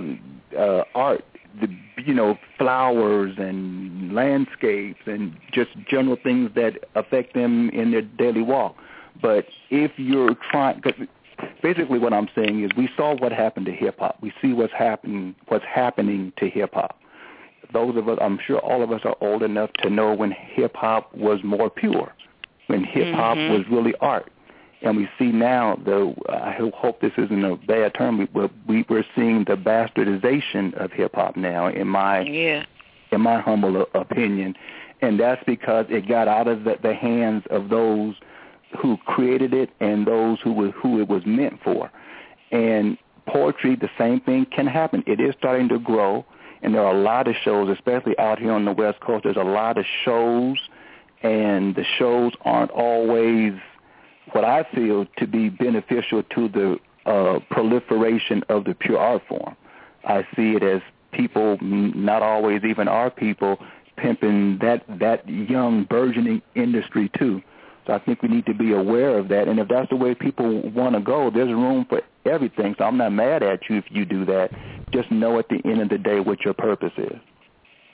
uh, art, the you know flowers and landscapes and just general things that affect them in their daily walk. But if you're trying, because basically what I'm saying is we saw what happened to hip hop. We see what's happening, what's happening to hip hop. Those of us, I'm sure all of us are old enough to know when hip hop was more pure, when hip hop Mhm. was really art. And we see now, though I hope this isn't a bad term, but we, we're seeing the bastardization of hip hop now. In my Yeah. in my humble opinion, and that's because it got out of the, the hands of those who created it and those who were, who it was meant for. And poetry, the same thing can happen. It is starting to grow, and there are a lot of shows, especially out here on the West Coast. There's a lot of shows, and the shows aren't always what I feel to be beneficial to the uh, proliferation of the pure art form. I see it as people, not always even our people, pimping that that young burgeoning industry too. So I think we need to be aware of that. And if that's the way people want to go, there's room for everything. So I'm not mad at you if you do that. Just know at the end of the day what your purpose is.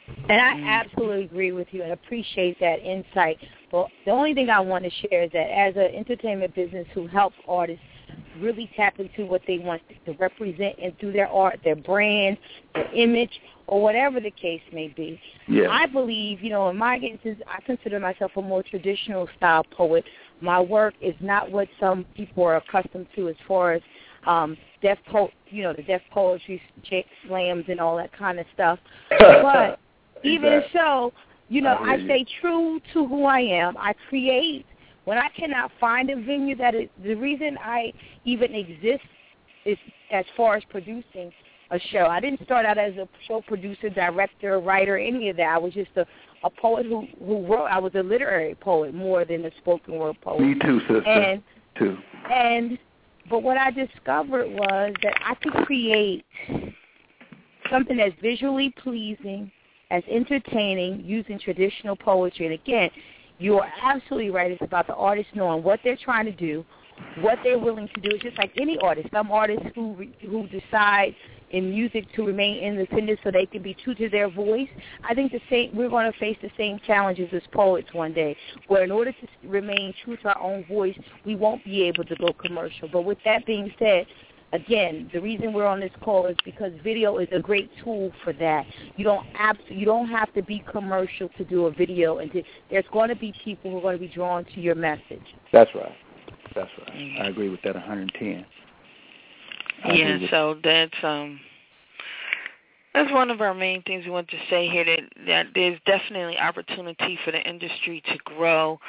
And I absolutely agree with you and appreciate that insight. But the only thing I want to share is that as an entertainment business who helps artists really tap into what they want to represent and through their art, their brand, their image, or whatever the case may be. Yeah. I believe, you know, in my since I consider myself a more traditional style poet, my work is not what some people are accustomed to as far as um deaf po you know, the Def Poetry slams and all that kind of stuff. But even Exactly. so, you know, I I, hear you. stay true to who I am. I create when I cannot find a venue that is the reason I even exist is as far as producing a show. I didn't start out as a show producer, director, writer, any of that. I was just a a poet who who wrote. I was a literary poet more than a spoken word poet. Me too, sister. And too. and but what I discovered was that I could create something that's visually pleasing, as entertaining, using traditional poetry. And again, you are absolutely right. It's about the artist knowing what they're trying to do, what they're willing to do. It's just like any artist. Some artists who who decide in music to remain independent so they can be true to their voice. I think the same. We're going to face the same challenges as poets one day, where in order to remain true to our own voice, we won't be able to go commercial. But with that being said, again, the reason we're on this call is because video is a great tool for that. You don't abs- you don't have to be commercial to do a video, and to, there's going to be people who are going to be drawn to your message. That's right. That's right. I agree with that 110. I Yeah, so that's um that's one of our main things we want to say here that that there's definitely opportunity for the industry to grow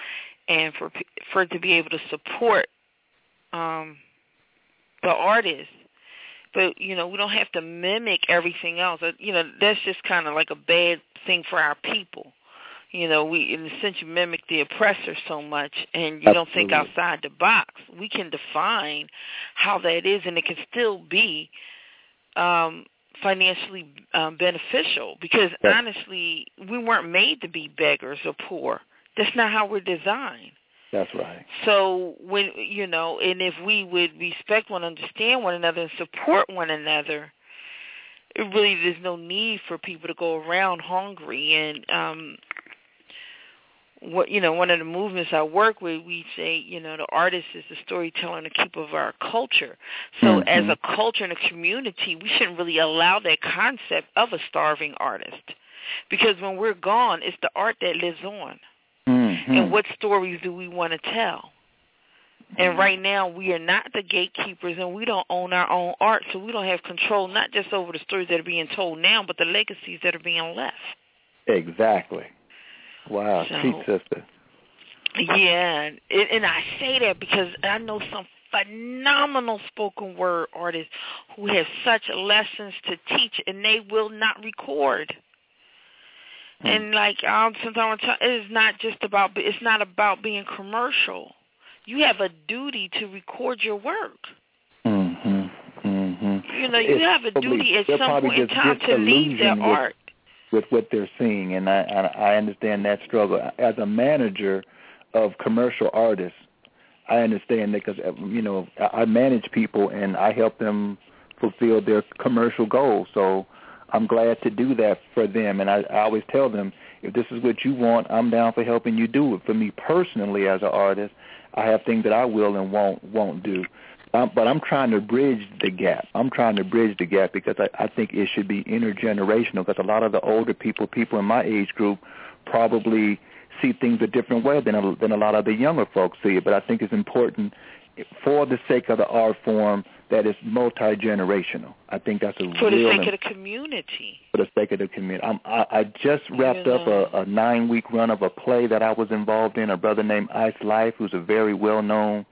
and for for it to be able to support um the artists. But you know, we don't have to mimic everything else. Uh, You know, that's just kind of like a bad thing for our people. You know, we in a sense you mimic the oppressor so much, and you don't think outside the box. We can define how that is, and it can still be um, financially um, beneficial. Because Yes. honestly, we weren't made to be beggars or poor. That's not how we're designed. That's right. So when you know, and if we would respect one, understand one another, and support one another, it really there's no need for people to go around hungry. And um, what you know, one of the movements I work with, we say, you know, the artist is the storyteller and the keeper of our culture. So Mhm. as a culture and a community, we shouldn't really allow that concept of a starving artist. Because when we're gone, it's the art that lives on Mhm. and what stories do we want to tell? And right now, we are not the gatekeepers, and we don't own our own art, so we don't have control not just over the stories that are being told now, but the legacies that are being left. Exactly. Wow, So- teach sister. Yeah, and, and I say that because I know some phenomenal spoken word artists who have such lessons to teach, and they will not record. Hmm. And like um, since I was sometimes it is not just about it's not about being commercial. You have a duty to record your work. Mhm. Mhm. You know, you It's have a duty at some point in time to leave their with- art. with what they're seeing, and I, I I understand that struggle. As a manager of commercial artists, I understand that because you know I I manage people and I help them fulfill their commercial goals. So I'm glad to do that for them, and I, I always tell them if this is what you want, I'm down for helping you do it. For me personally, as an artist, I have things that I will and won't won't do. Um, but I'm trying to bridge the gap. I'm trying to bridge the gap because I, I think it should be intergenerational. Because a lot of the older people, people in my age group, probably see things a different way than a, than a lot of the younger folks see it. But I think it's important, for the sake of the art form, that is multi generational. I think that's a For the sake of the community. for the sake of the community. I'm, I, I just wrapped up a, a nine week run of a play that I was involved in. A brother named Ise Lyfe, who's a very well known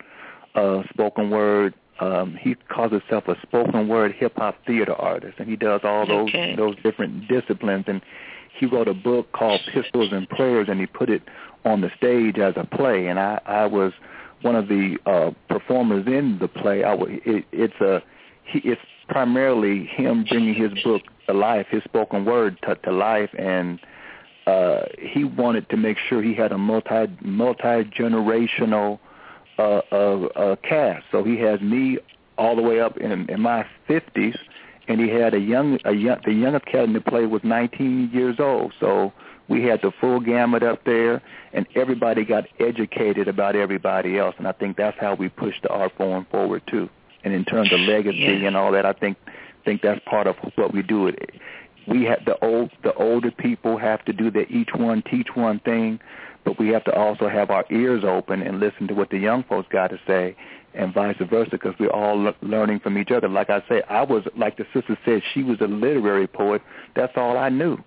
uh, spoken word. Um, he calls himself a spoken word hip hop theater artist, and he does all those Okay. those different disciplines. And he wrote a book called Pistols and Prayers, and he put it on the stage as a play. And I, I was one of the uh, performers in the play. I, it, it's a he, it's primarily him bringing his book to life, his spoken word to, to life, and uh, he wanted to make sure he had a multi multi generational uh, uh, uh, cast. So he has me all the way up in, in my fifties, and he had a young a young the youngest cat in the play was 19 years old. So we had the full gamut up there, and everybody got educated about everybody else, and I think that's how we push the art form forward too. And in terms of legacy Yeah. and all that, I think think that's part of what we do. It we have the old the older people have to do the each one teach one thing, but we have to also have our ears open and listen to what the young folks got to say, and vice versa, because we're all le- learning from each other. Like I say, I was like the sister said, she was a literary poet. That's all I knew,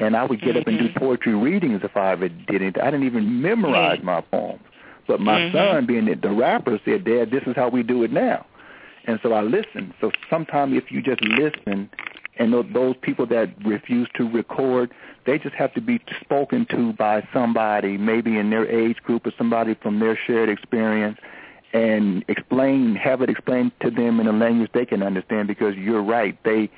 and I would get up and do poetry readings if I ever did it. I didn't even memorize Yeah. my poems. But my Mhm. son, being the, the rapper, said, "Dad, this is how we do it now." And so I listened. So sometimes if you just listen, and tho- those people that refuse to record, they just have to be spoken to by somebody, maybe in their age group or somebody from their shared experience, and explain, have it explained to them in a language they can understand. Because you're right, they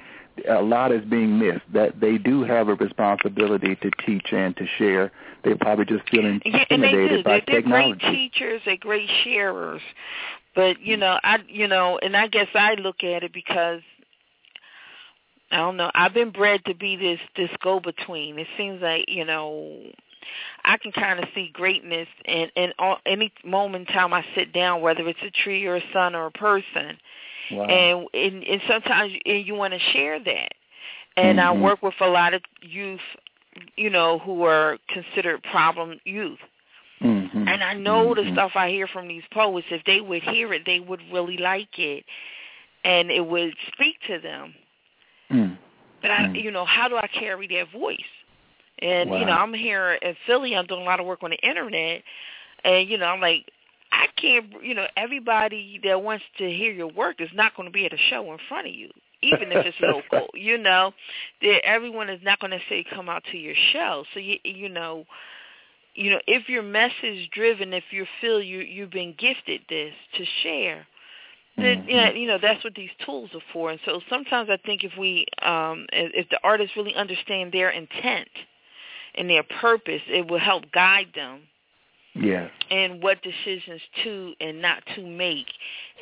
a lot is being missed. That they do have a responsibility to teach and to share. They're probably just feel Yeah, and they do. intimidated by They're, they're technology. great teachers. They're great sharers. But you know, I you know, and I guess I look at it because I don't know. I've been bred to be this this go between. It seems like you know. I can kind of see greatness in in all, any moment in time I sit down, whether it's a tree or a sun or a person, Wow. and and, and sometimes you, and you want to share that. And I Mhm. work with a lot of youth, you know, who are considered problem youth. Mhm. And I know the Mhm. stuff I hear from these poets, if they would hear it, they would really like it, and it would speak to them. Mm. But I, Mm. you know, how do I carry their voice? And you know, I'm here in Philly. I'm doing a lot of work on the internet, and you know, I'm like, I can't. You know, everybody that wants to hear your work is not going to be at a show in front of you, even if it's local. You know, that everyone is not going to say come out to your show. So you, you know, you know, if you're message driven, if you feel you you've been gifted this to share, then yeah, you know that's what these tools are for. And so sometimes I think if we, um, if if the artists really understand their intent and their purpose, it will help guide them Yes. and what decisions to and not to make,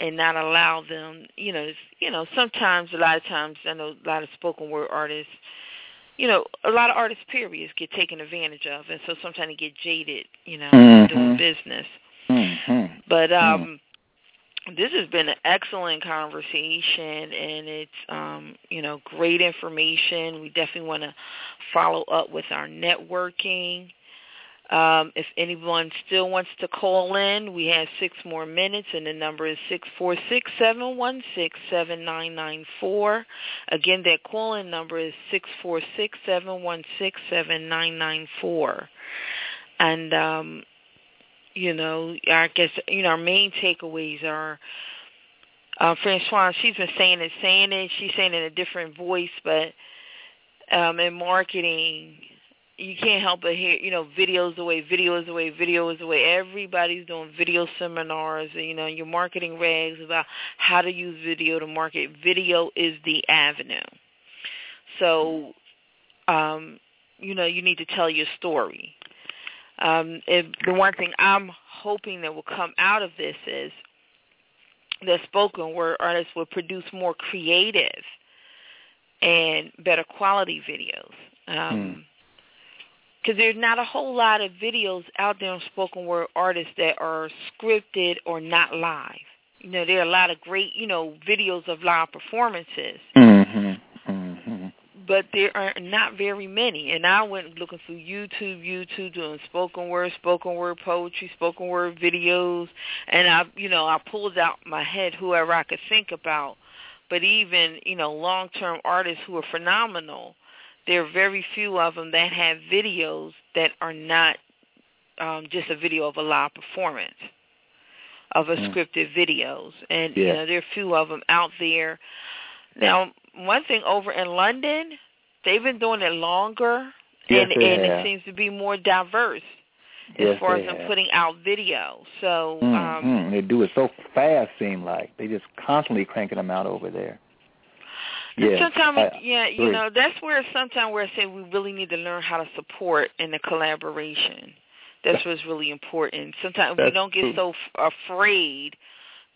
and not allow them. You know, you know. Sometimes, a lot of times, I know a lot of spoken word artists. You know, a lot of artists, periods, get taken advantage of, and so sometimes they get jaded. You know, doing Mhm. business. Mhm. But um this has been an excellent conversation and it's um you know great information. We definitely want to follow up with our networking. Um, if anyone still wants to call in, we have six more minutes, and the number is six four six seven one six seven nine nine four. Again, that call-in number is six four six seven one six seven nine nine four. And um, you know, I guess you know our main takeaways are uh, Franchon, she's been saying it, saying it. She's saying it in a different voice, but um, in marketing, you can't help but hear, you know, videos away, videos away, videos away. Everybody's doing video seminars, and, you know, your marketing rags about how to use video to market. Video is the avenue. So, um, you know, you need to tell your story. Um, if the one thing I'm hoping that will come out of this is that spoken word artists will produce more creative and better quality videos. Um, because there's not a whole lot of videos out there on spoken word artists that are scripted or not live. You know, there are a lot of great, you know, videos of live performances, Mm-hmm. Mm-hmm. but there are not very many. And I went looking through YouTube, YouTube doing spoken word, spoken word poetry, spoken word videos, and I, you know, I pulled out my head whoever I could think about. But even, you know, long-term artists who are phenomenal, there are very few of them that have videos that are not um, just a video of a live performance of a Mm. scripted videos, and you know there are few of them out there. Now, one thing over in London, they've been doing it longer, Yes, and and it seems to be more diverse as Yes, far as them have. putting out video. So, um, Mhm. They do it so fast, seem like they just constantly cranking them out over there. Yeah, sometimes, I yeah, you agree. know, that's where sometimes where I say we really need to learn how to support in the collaboration. That's what's really important. Sometimes we don't get true. so f- afraid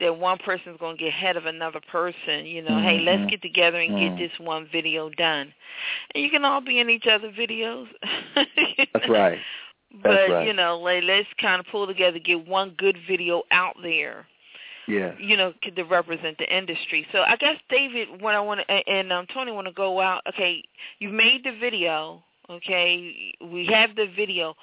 that one person's going to get ahead of another person. You know, hey, let's Mhm. get together and Mhm. get this one video done, and you can all be in each other videos. That's right. But That's right. you know, like, let's kind of pull together, get one good video out there Yeah. you know, could to represent the industry. So I guess David, what I want to, and um, Tony want to go out. Okay, you've made the video. Okay, we have the video.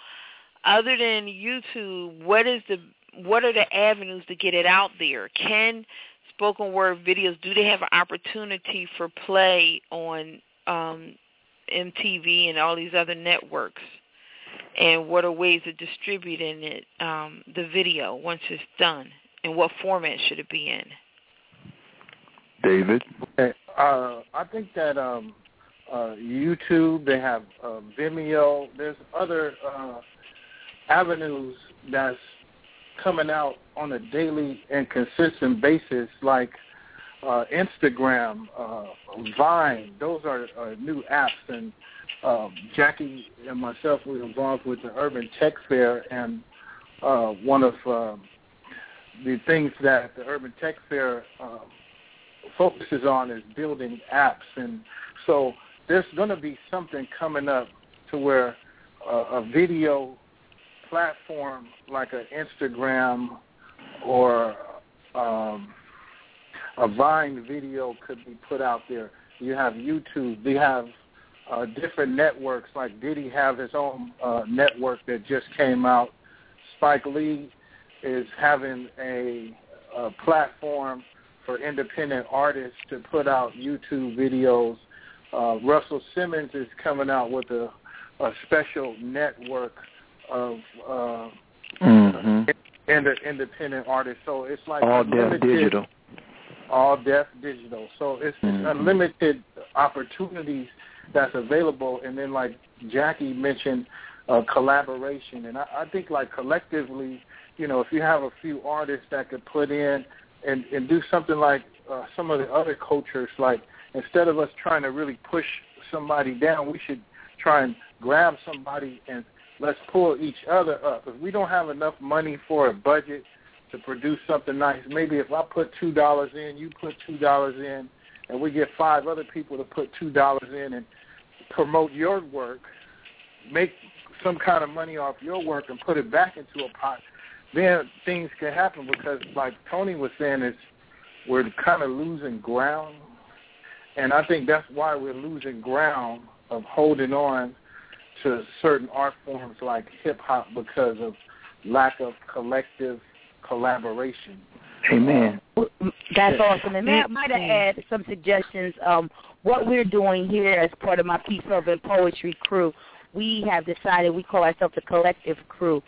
Other than YouTube, what is the what are the avenues to get it out there? Can spoken word videos do they have an opportunity for play on um, MTV and all these other networks? And what are ways of distributing it, um, the video once it's done? And what format should it be in? David. Okay. Uh, I think that um, uh, YouTube, they have uh, Vimeo. There's other uh, avenues that's coming out on a daily and consistent basis, like uh, Instagram, uh, Vine. Those are uh, new apps, and um, Jackie and myself were involved with the Urban Tech Fair, and uh, one of uh, the things that the Urban Tech Fair uh, focuses on is building apps, and so there's going to be something coming up to where uh, a video platform like an Instagram or um, a Vine video could be put out there. You have YouTube. You have uh, different networks. Like Diddy have his own uh, network that just came out. Spike Lee is having a, a platform for independent artists to put out YouTube videos. Uh, Russell Simmons is coming out with a, a special network of uh, Mm-hmm. ind- independent artists. So it's like All Def Digital. All Def Digital. So it's, Mhm. unlimited opportunities that's available. And then like Jackie mentioned, uh, collaboration. And I, I think like collectively, you know, if you have a few artists that could put in and, and do something like uh, some of the other cultures, like instead of us trying to really push somebody down, we should try and grab somebody and let's pull each other up. If we don't have enough money for a budget to produce something nice, maybe if I put two dollars in, you put two dollars in, and we get five other people to put two dollars in and promote your work, make some kind of money off your work and put it back into a pot, then things can happen because like Tony was saying, it's we're kind of losing ground. And I think that's why we're losing ground of holding on to certain art forms like hip hop because of lack of collective collaboration. Amen. That's awesome. And may, might I add some suggestions? Um, what we're doing here as part of my Peace, Love, and Poetry crew, we have decided we call ourselves the Collective Crew.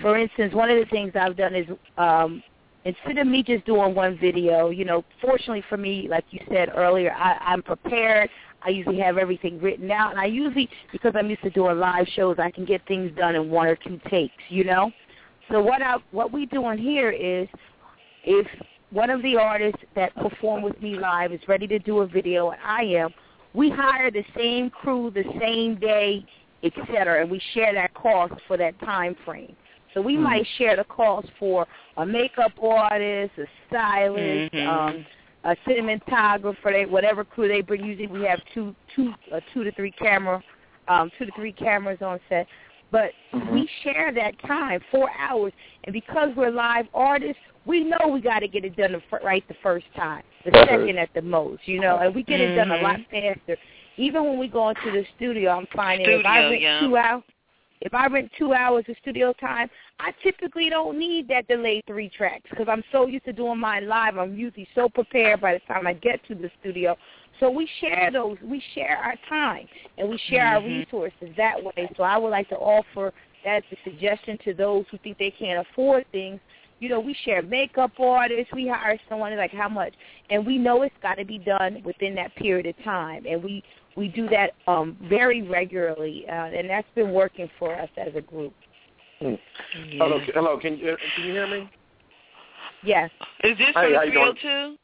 For instance, one of the things I've done is um, instead of me just doing one video, you know, fortunately for me, like you said earlier, I, I'm prepared. I usually have everything written out, and I usually, because I'm used to doing live shows, I can get things done in one or two takes, you know. So what I what we doing here is, if one of the artists that perform with me live is ready to do a video, and I am, we hire the same crew the same day, et cetera, and we share that cost for that time frame. So we Mhm. might share the cost for a makeup artist, a stylist, Mhm. um, a cinematographer, they, whatever crew they bring. Usually we have two, two, uh, two to three camera, um, two to three cameras on set. But we share that time, four hours, and because we're live artists, we know we got to get it done the right the first time, the second at the most, you know, and we get it done a lot Mhm. faster. Even when we go into the studio, I'm finding if I rent yeah. two hours, if I rent two hours of studio time, I typically don't need that delayed three tracks because I'm so used to doing mine live. I'm usually so prepared by the time I get to the studio. So we share those. We share our time and we share our Mhm. resources that way. So I would like to offer that as a suggestion to those who think they can't afford things. You know, we share makeup artists. We hire someone like how much, and we know it's got to be done within that period of time, and we we do that um very regularly, uh, and that's been working for us as a group. Hmm. Hello, hello. Can you can you hear me? Yes. Is this Hey, from how you doing? 302?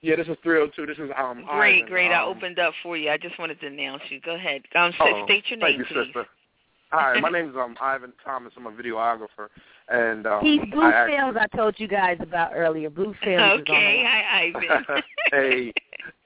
Yeah, this is 302. This is um. Great, Ivan. great. I Um, opened up for you. I just wanted to announce you. Go ahead. Um, oh, state your thank name, you, please. sister. Hi, my name is um Ivan Thomas. I'm a videographer, and um, He's Blue I act- Films I told you guys about earlier. Blue Films Okay, is on hi, Ivan. hey,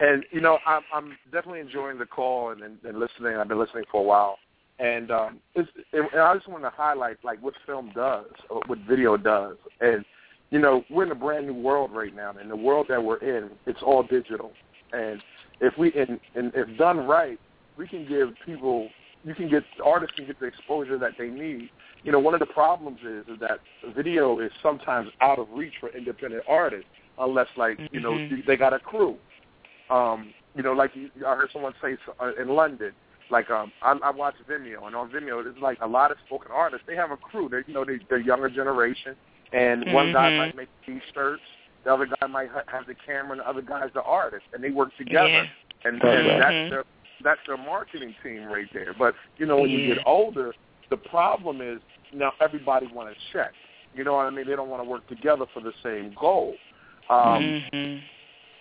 and you know, I'm I'm definitely enjoying the call and, and, and listening. I've been listening for a while, and um, it's, it, and I just want to highlight like what film does, or what video does, and you know, we're in a brand new world right now, and the world that we're in, it's all digital, and if we and, and if done right, we can give people, you can get artists can get the exposure that they need. You know, one of the problems is is that video is sometimes out of reach for independent artists unless like you know Mhm. they got a crew. Um, you know, like I heard someone say uh, in London, like um, I, I watch Vimeo, and on Vimeo, it's like a lot of spoken artists. They have a crew. They, you know, they, they're younger generation, and one guy Mhm. might make T-shirts, the other guy might ha- have the camera, and the other guy's the artist, and they work together. Yeah. And, That's and right. that's their that's their marketing team right there. But you know, when you get older, the problem is now everybody want to check. You know what I mean? They don't want to work together for the same goal. Um, Mhm.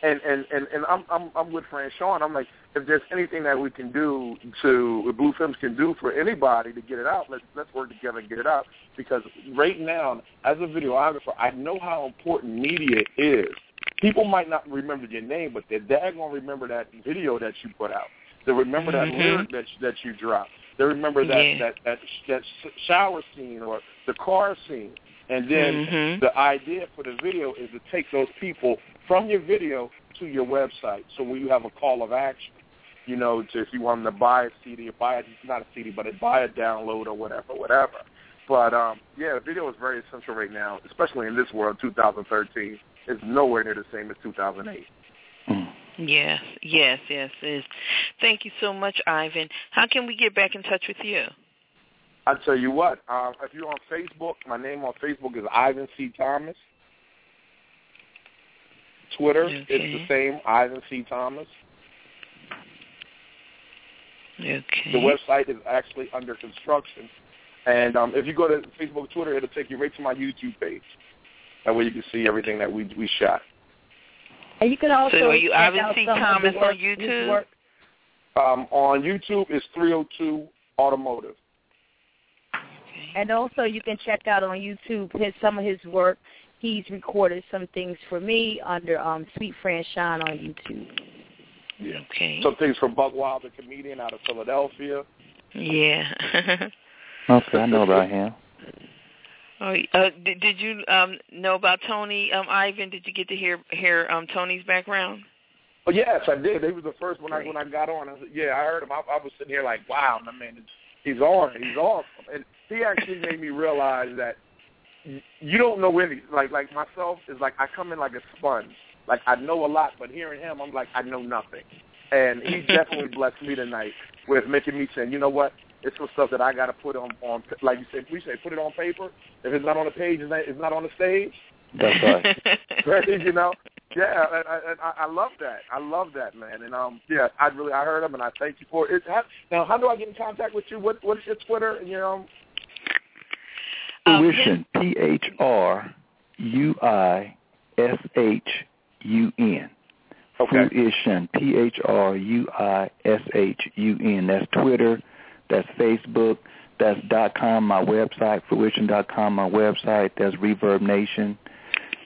and and and and I'm I'm I'm with Franchon. I'm like, if there's anything that we can do to Blue Films can do for anybody to get it out, let's let's work together and get it out. Because right now, as a videographer, I know how important media is. People might not remember your name, but they're daggone remember that video that you put out. They remember that Mhm. lyric that that you dropped. They remember that Yeah. that that that shower scene or the car scene. And then Mhm. the idea for the video is to take those people from your video to your website. So when you have a call of action, you know, to, if you want them to buy a CD or buy a, not a CD, but a, buy a download or whatever, whatever. But um, yeah, video is very essential right now, especially in this world, 2013. It's nowhere near the same as 2008. Yes, yes, yes, yes. Thank you so much, Ivan. How can we get back in touch with you? I tell you what, uh, if you're on Facebook, my name on Facebook is Ivan C. Thomas. Twitter, it's the same, Ivan C. Thomas. Okay. The website is actually under construction. And um, if you go to Facebook, Twitter, it'll take you right to my YouTube page. That way you can see everything that we we shot. And you can also So are you check Ivan out C. some of the Thomas on YouTube? Um, on YouTube, it's 302 Automotive. And also you can check out on YouTube his some of his work. He's recorded some things for me under um Sweet Fran Shine on YouTube. Yeah. Okay. Some things from Buck Wild, the comedian out of Philadelphia. Yeah. Okay, I know about him. Oh, uh, did, did you um know about Tony um Ivan? Did you get to hear hear um Tony's background? Oh yes, I did. He was the first when I when I got on. I said, yeah, I heard him. I, I was sitting here like, wow, my man, he's on. He's awesome. And he actually made me realize that you don't know any. Like like myself is like I come in like a sponge. Like I know a lot, but hearing him, I'm like I know nothing. And he definitely blessed me tonight with making me say, you know what? It's some stuff that I got to put on on like you said. We say put it on paper. If it's not on the page, it's not, it's not on the stage. That's right. Right, you know, yeah, and, and I, I love that. I love that, man. And um, yeah, I really I heard him, and I thank you for it. How, now, how do I get in contact with you? What What's your Twitter? And your um, Phruishun, P H R U I S H U N. Okay. Phruishun, P H R U I S H U N. That's Twitter. That's Facebook. That's dot com. My website, phruishun dot com. My website. That's Reverb Nation.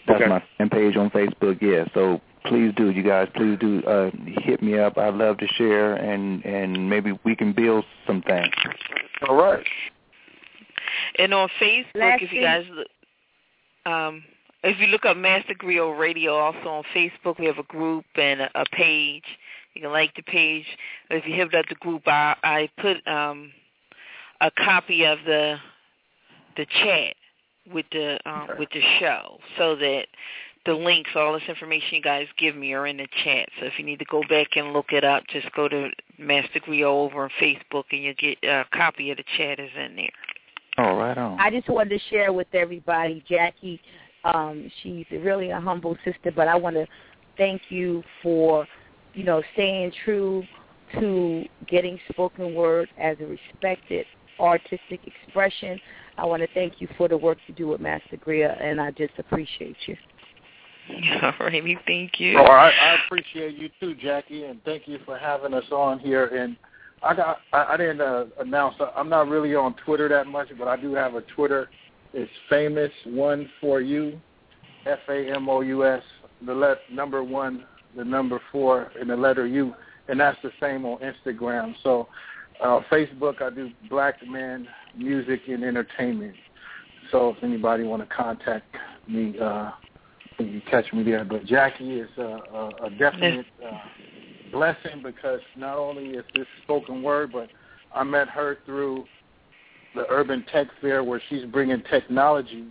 That's Okay. my fan page on Facebook. Yeah. So please do, you guys. Please do uh, hit me up. I'd love to share, and and maybe we can build some things. All right. And on Facebook, Last if you thing- guys look, um, if you look up Master Griot Radio, also on Facebook, we have a group and a, a page. You can like the page. If you hit up the group, I, I put um, a copy of the the chat with the um, with the show, so that the links, all this information you guys give me, are in the chat. So if you need to go back and look it up, just go to Master Griot over on Facebook, and you'll get a copy of the chat is in there. All right, on. I just wanted to share with everybody, Jackie. Um, she's really a humble sister, but I want to thank you for, you know, staying true to getting spoken word as a respected artistic expression. I want to thank you for the work you do with Master Griot, and I just appreciate you. All righty, thank you. Oh, I, I appreciate you too, Jackie, and thank you for having us on here. And I got I, I didn't uh, announce I'm not really on Twitter that much, but I do have a Twitter. It's famous one for you, F A M O U S, the let number one, the number four, and the letter U, and that's the same on Instagram. So uh, Facebook, I do Black Man Music and Entertainment. So if anybody want to contact me, uh, you can catch me there. But Jackie is a, a, a definite uh, blessing because not only is this spoken word, but I met her through the Urban Tech Fair where she's bringing technology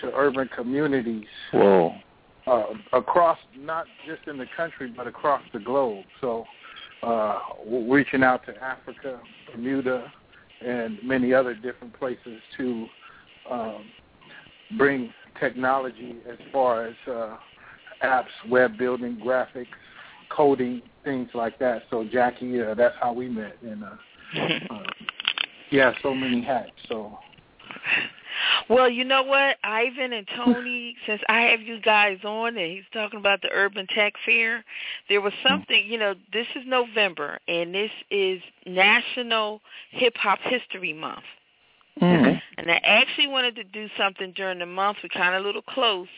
to urban communities Whoa. Uh, across, not just in the country, but across the globe. So uh, reaching out to Africa, Bermuda, and many other different places to um, bring technology as far as uh, apps, web building, graphics, coding, things like that. So Jackie, uh, that's how we met, and uh, uh, yeah, so many hats. So Well, you know what, Ivan and Tony, since I have you guys on and he's talking about the Urban Tech Fair, there was something, you know, this is November and this is National Hip Hop History Month. Mm. And I actually wanted to do something during the month. We're kind of a little close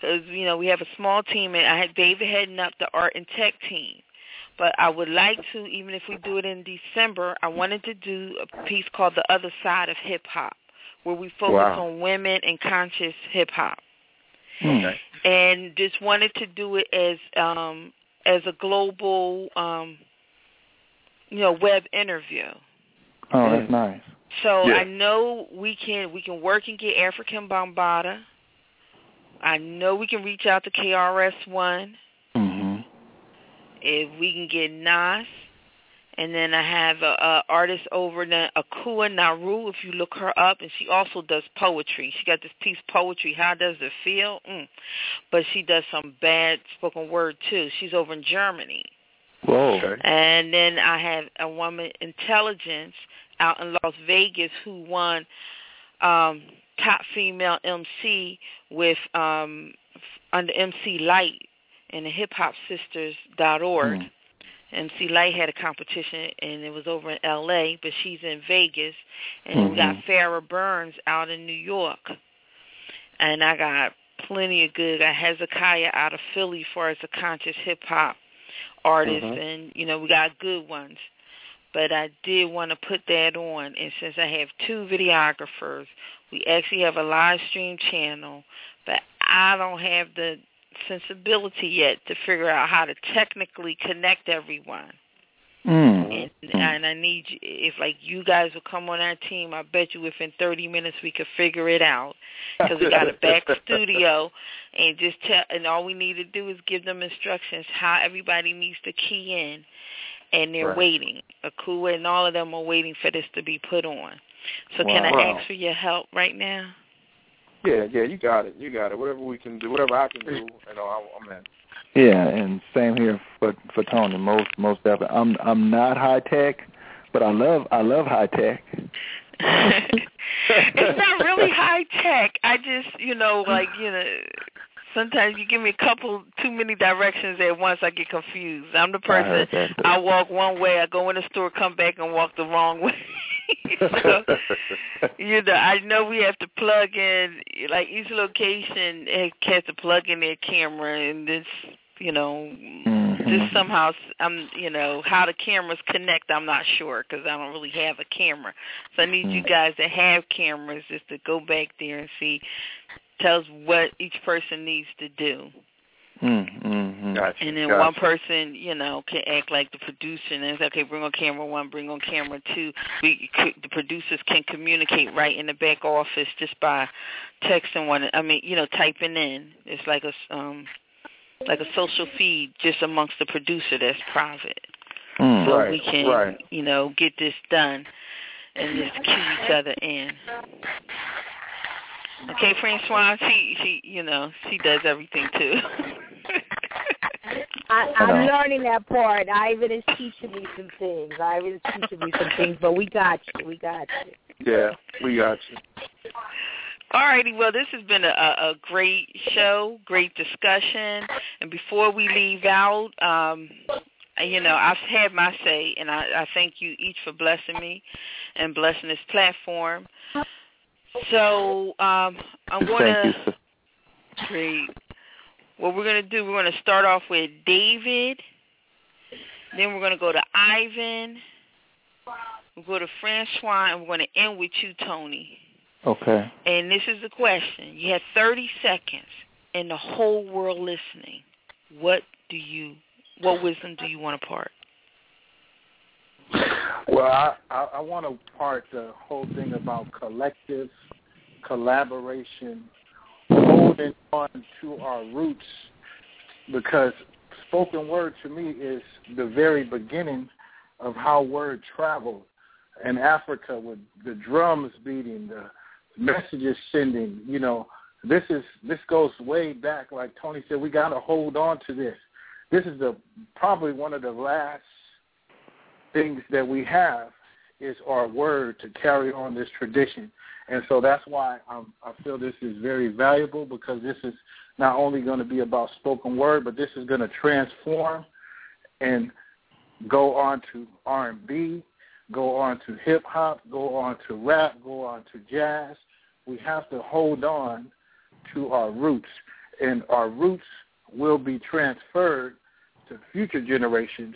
because, you know, we have a small team and I had David heading up the art and tech team. But I would like to, even if we do it in December, I wanted to do a piece called The Other Side of Hip Hop where we focus Wow. on women and conscious hip hop. Okay. And just wanted to do it as um as a global um you know, web interview. Oh, that's nice. So Yeah. I know we can we can work and get Afrika Bambaataa. I know we can reach out to KRS One. Mm-hmm. If we can get Nas, and then I have a, a artist over there, Akua Naru. If you look her up, and she also does poetry. She got this piece poetry. How does it feel? Mm. But she does some bad spoken word too. She's over in Germany. Whoa. Okay. And then I have a woman, Intelligence, out in Las Vegas who won um, top female MC with um, under MC Lyte and the Hip Hop Sisters dot org. Mm. MC Lyte had a competition and it was over in L.A., but she's in Vegas. And then we got Mhm. Farrah Burns out in New York. And I got plenty of good. I got Hezekiah out of Philly for as a conscious hip hop artist, Mhm. and you know we got good ones. But I did want to put that on, and since I have two videographers, we actually have a live stream channel, but I don't have the sensibility yet to figure out how to technically connect everyone. Mm. And, and I need you, if like you guys will come on our team, I bet you within 30 minutes we could figure it out because we got a back studio and just tell, and all we need to do is give them instructions how everybody needs to key in, and they're Right. waiting. Akua and all of them are waiting for this to be put on. So can I ask for your help right now? Yeah, yeah, you got it. You got it. Whatever we can do, whatever I can do, you know, I'm in. Yeah, and same here for for Tony. Most most definitely. I'm I'm not high tech, but I love I love high tech. it's not really high tech. I just, you know, like you know, sometimes you give me a couple too many directions at once, I get confused. I'm the person I, I walk one way, I go in the store, come back and walk the wrong way. so, you know, I know we have to plug in like each location has to plug in their camera and this you know mm-hmm. just somehow i'm you know how the cameras connect i'm not sure because i don't really have a camera so i need mm-hmm. you guys that have cameras just to go back there and see tell us what each person needs to do Mm-hmm. Gotcha, and then gotcha. one person, you know, can act like the producer and say, okay, bring on camera one, bring on camera two. We, the producers can communicate right in the back office just by texting one. I mean, you know, typing in. It's like a um, like a social feed just amongst the producer that's private. Mm, so right, we can, right. you know, get this done and just cue each other in. Okay, Franchon, she she you know, she does everything too. I, I'm learning that part. Ivan is teaching me some things. Ivan is teaching me some things, but we got you. We got you. Yeah, we got you. All righty. Well, this has been a, a great show, great discussion. And before we leave out, um, you know, I've had my say, and I, I thank you each for blessing me and blessing this platform. So um, I'm going to. Great. What we're going to do, we're going to start off with David. Then we're going to go to Ivan. We'll go to Franchon, and we're going to end with you, Tony. Okay. And this is the question. You have 30 seconds and the whole world listening. What do you, what wisdom do you want to part? Well, I, I, I want to part the whole thing about collective collaboration, holding on to our roots, because spoken word to me is the very beginning of how word traveled in Africa with the drums beating, the messages sending. You know, this is this goes way back. Like Tony said, we got to hold on to this. This is the probably one of the last things that we have is our word to carry on this tradition. And so that's why I'm, I feel this is very valuable because this is not only going to be about spoken word, but this is going to transform and go on to R&B, go on to hip hop, go on to rap, go on to jazz. We have to hold on to our roots, and our roots will be transferred to future generations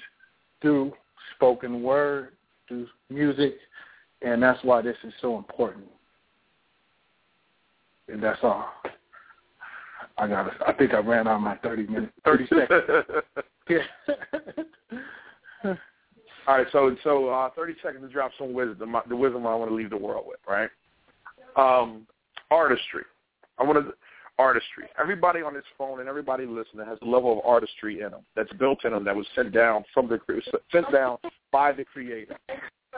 through spoken word, through music, and that's why this is so important. And that's all. I got. I think I ran out of my thirty minutes, thirty seconds. yeah. All right, so so uh, thirty seconds to drop some wisdom. The wisdom I want to leave the world with, right? Um, artistry. I want to artistry. Everybody on this phone and everybody listening has a level of artistry in them that's built in them that was sent down from the sent down by the creator.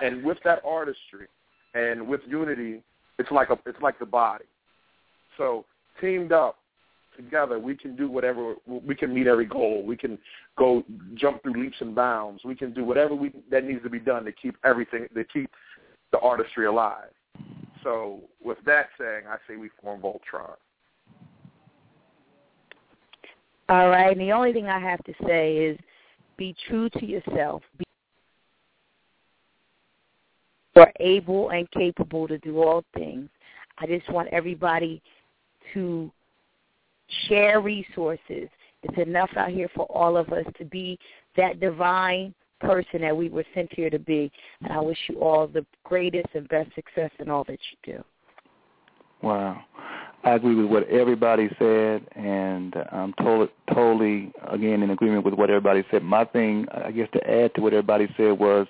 And with that artistry and with unity, it's like a it's like the body. So teamed up together, we can do whatever. We can meet every goal. We can go jump through leaps and bounds. We can do whatever we that needs to be done to keep everything to keep the artistry alive. So with that saying, I say we form Voltron. All right. And the only thing I have to say is be true to yourself. Be you are able and capable to do all things. I just want everybody to share resources. It's enough out here for all of us to be that divine person that we were sent here to be. And I wish you all the greatest and best success in all that you do. Wow. I agree with what everybody said, and I'm totally, totally, again, in agreement with what everybody said. My thing, I guess, to add to what everybody said was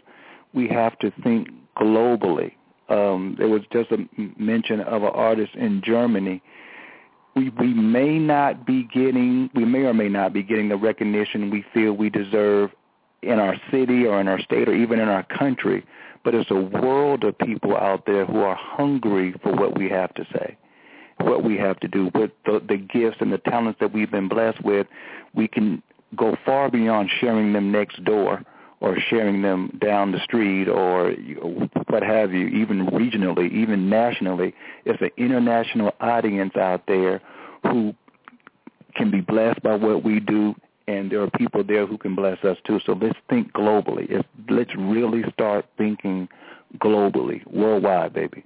we have to think globally. Um, there was just a mention of an artist in Germany. We we may not be getting, we may or may not be getting the recognition we feel we deserve in our city or in our state or even in our country. But there's a world of people out there who are hungry for what we have to say what we have to do with the, the gifts and the talents that we've been blessed with. We can go far beyond sharing them next door or sharing them down the street or what have you, even regionally, even nationally. It's an international audience out there who can be blessed by what we do, and there are people there who can bless us too. So let's think globally. Let's really start thinking globally, worldwide, baby.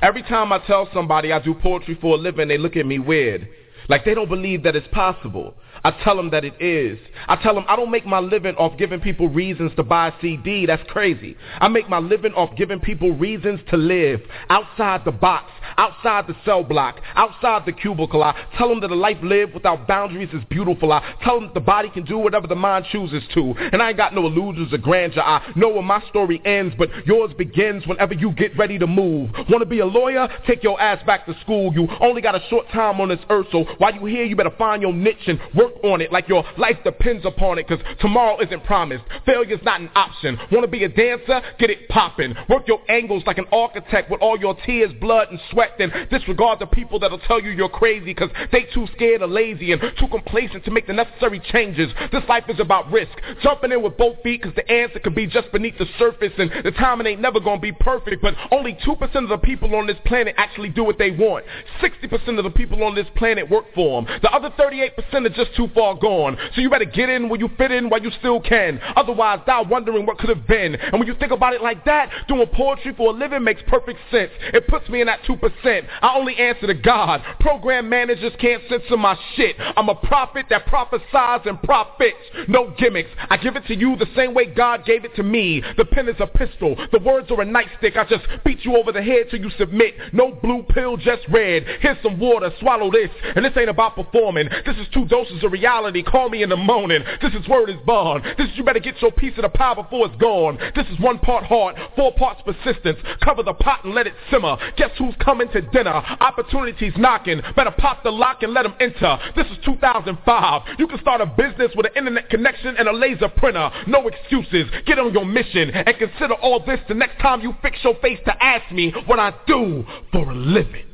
Every time I tell somebody I do poetry for a living, they look at me weird. Like they don't believe that it's possible. I tell them that it is. I tell them I don't make my living off giving people reasons to buy a CD. That's crazy. I make my living off giving people reasons to live outside the box, outside the cell block, outside the cubicle. I tell them that a life lived without boundaries is beautiful. I tell them that the body can do whatever the mind chooses to. And I ain't got no illusions of grandeur. I know where my story ends, but yours begins whenever you get ready to move. Want to be a lawyer? Take your ass back to school. You only got a short time on this earth, so while you here, you better find your niche and work on it like your life depends upon it, because tomorrow isn't promised. Failure's not an option. Want to be a dancer? Get it poppin'. Work your angles like an architect with all your tears, blood, and sweat. Then disregard the people that'll tell you you're crazy, because they too scared or lazy and too complacent to make the necessary changes. This life is about risk. Jumping in with both feet, because the answer could be just beneath the surface, and the timing ain't never gonna be perfect. But only 2% of the people on this planet actually do what they want. 60% of the people on this planet work for them. The other 38% are just too far gone. So you better get in where you fit in while you still can. Otherwise, die wondering what could have been. And when you think about it like that, doing poetry for a living makes perfect sense. It puts me in that 2%. I only answer to God. Program managers can't censor my shit. I'm a prophet that prophesies and profits. No gimmicks. I give it to you the same way God gave it to me. The pen is a pistol. The words are a nightstick. I just beat you over the head till you submit. No blue pill, just red. Here's some water. Swallow this. And this ain't about performing. This is two doses of reality. Call me in the morning. This is word is bond. This is you better get your piece of the pie before it's gone. This is one part heart, four parts persistence. Cover the pot and let it simmer. Guess who's coming to dinner? Opportunities knocking. Better pop the lock and let them enter. This is 2005. You can start a business with an internet connection and a laser printer. No excuses. Get on your mission and consider all this the next time you fix your face to ask me what I do for a living.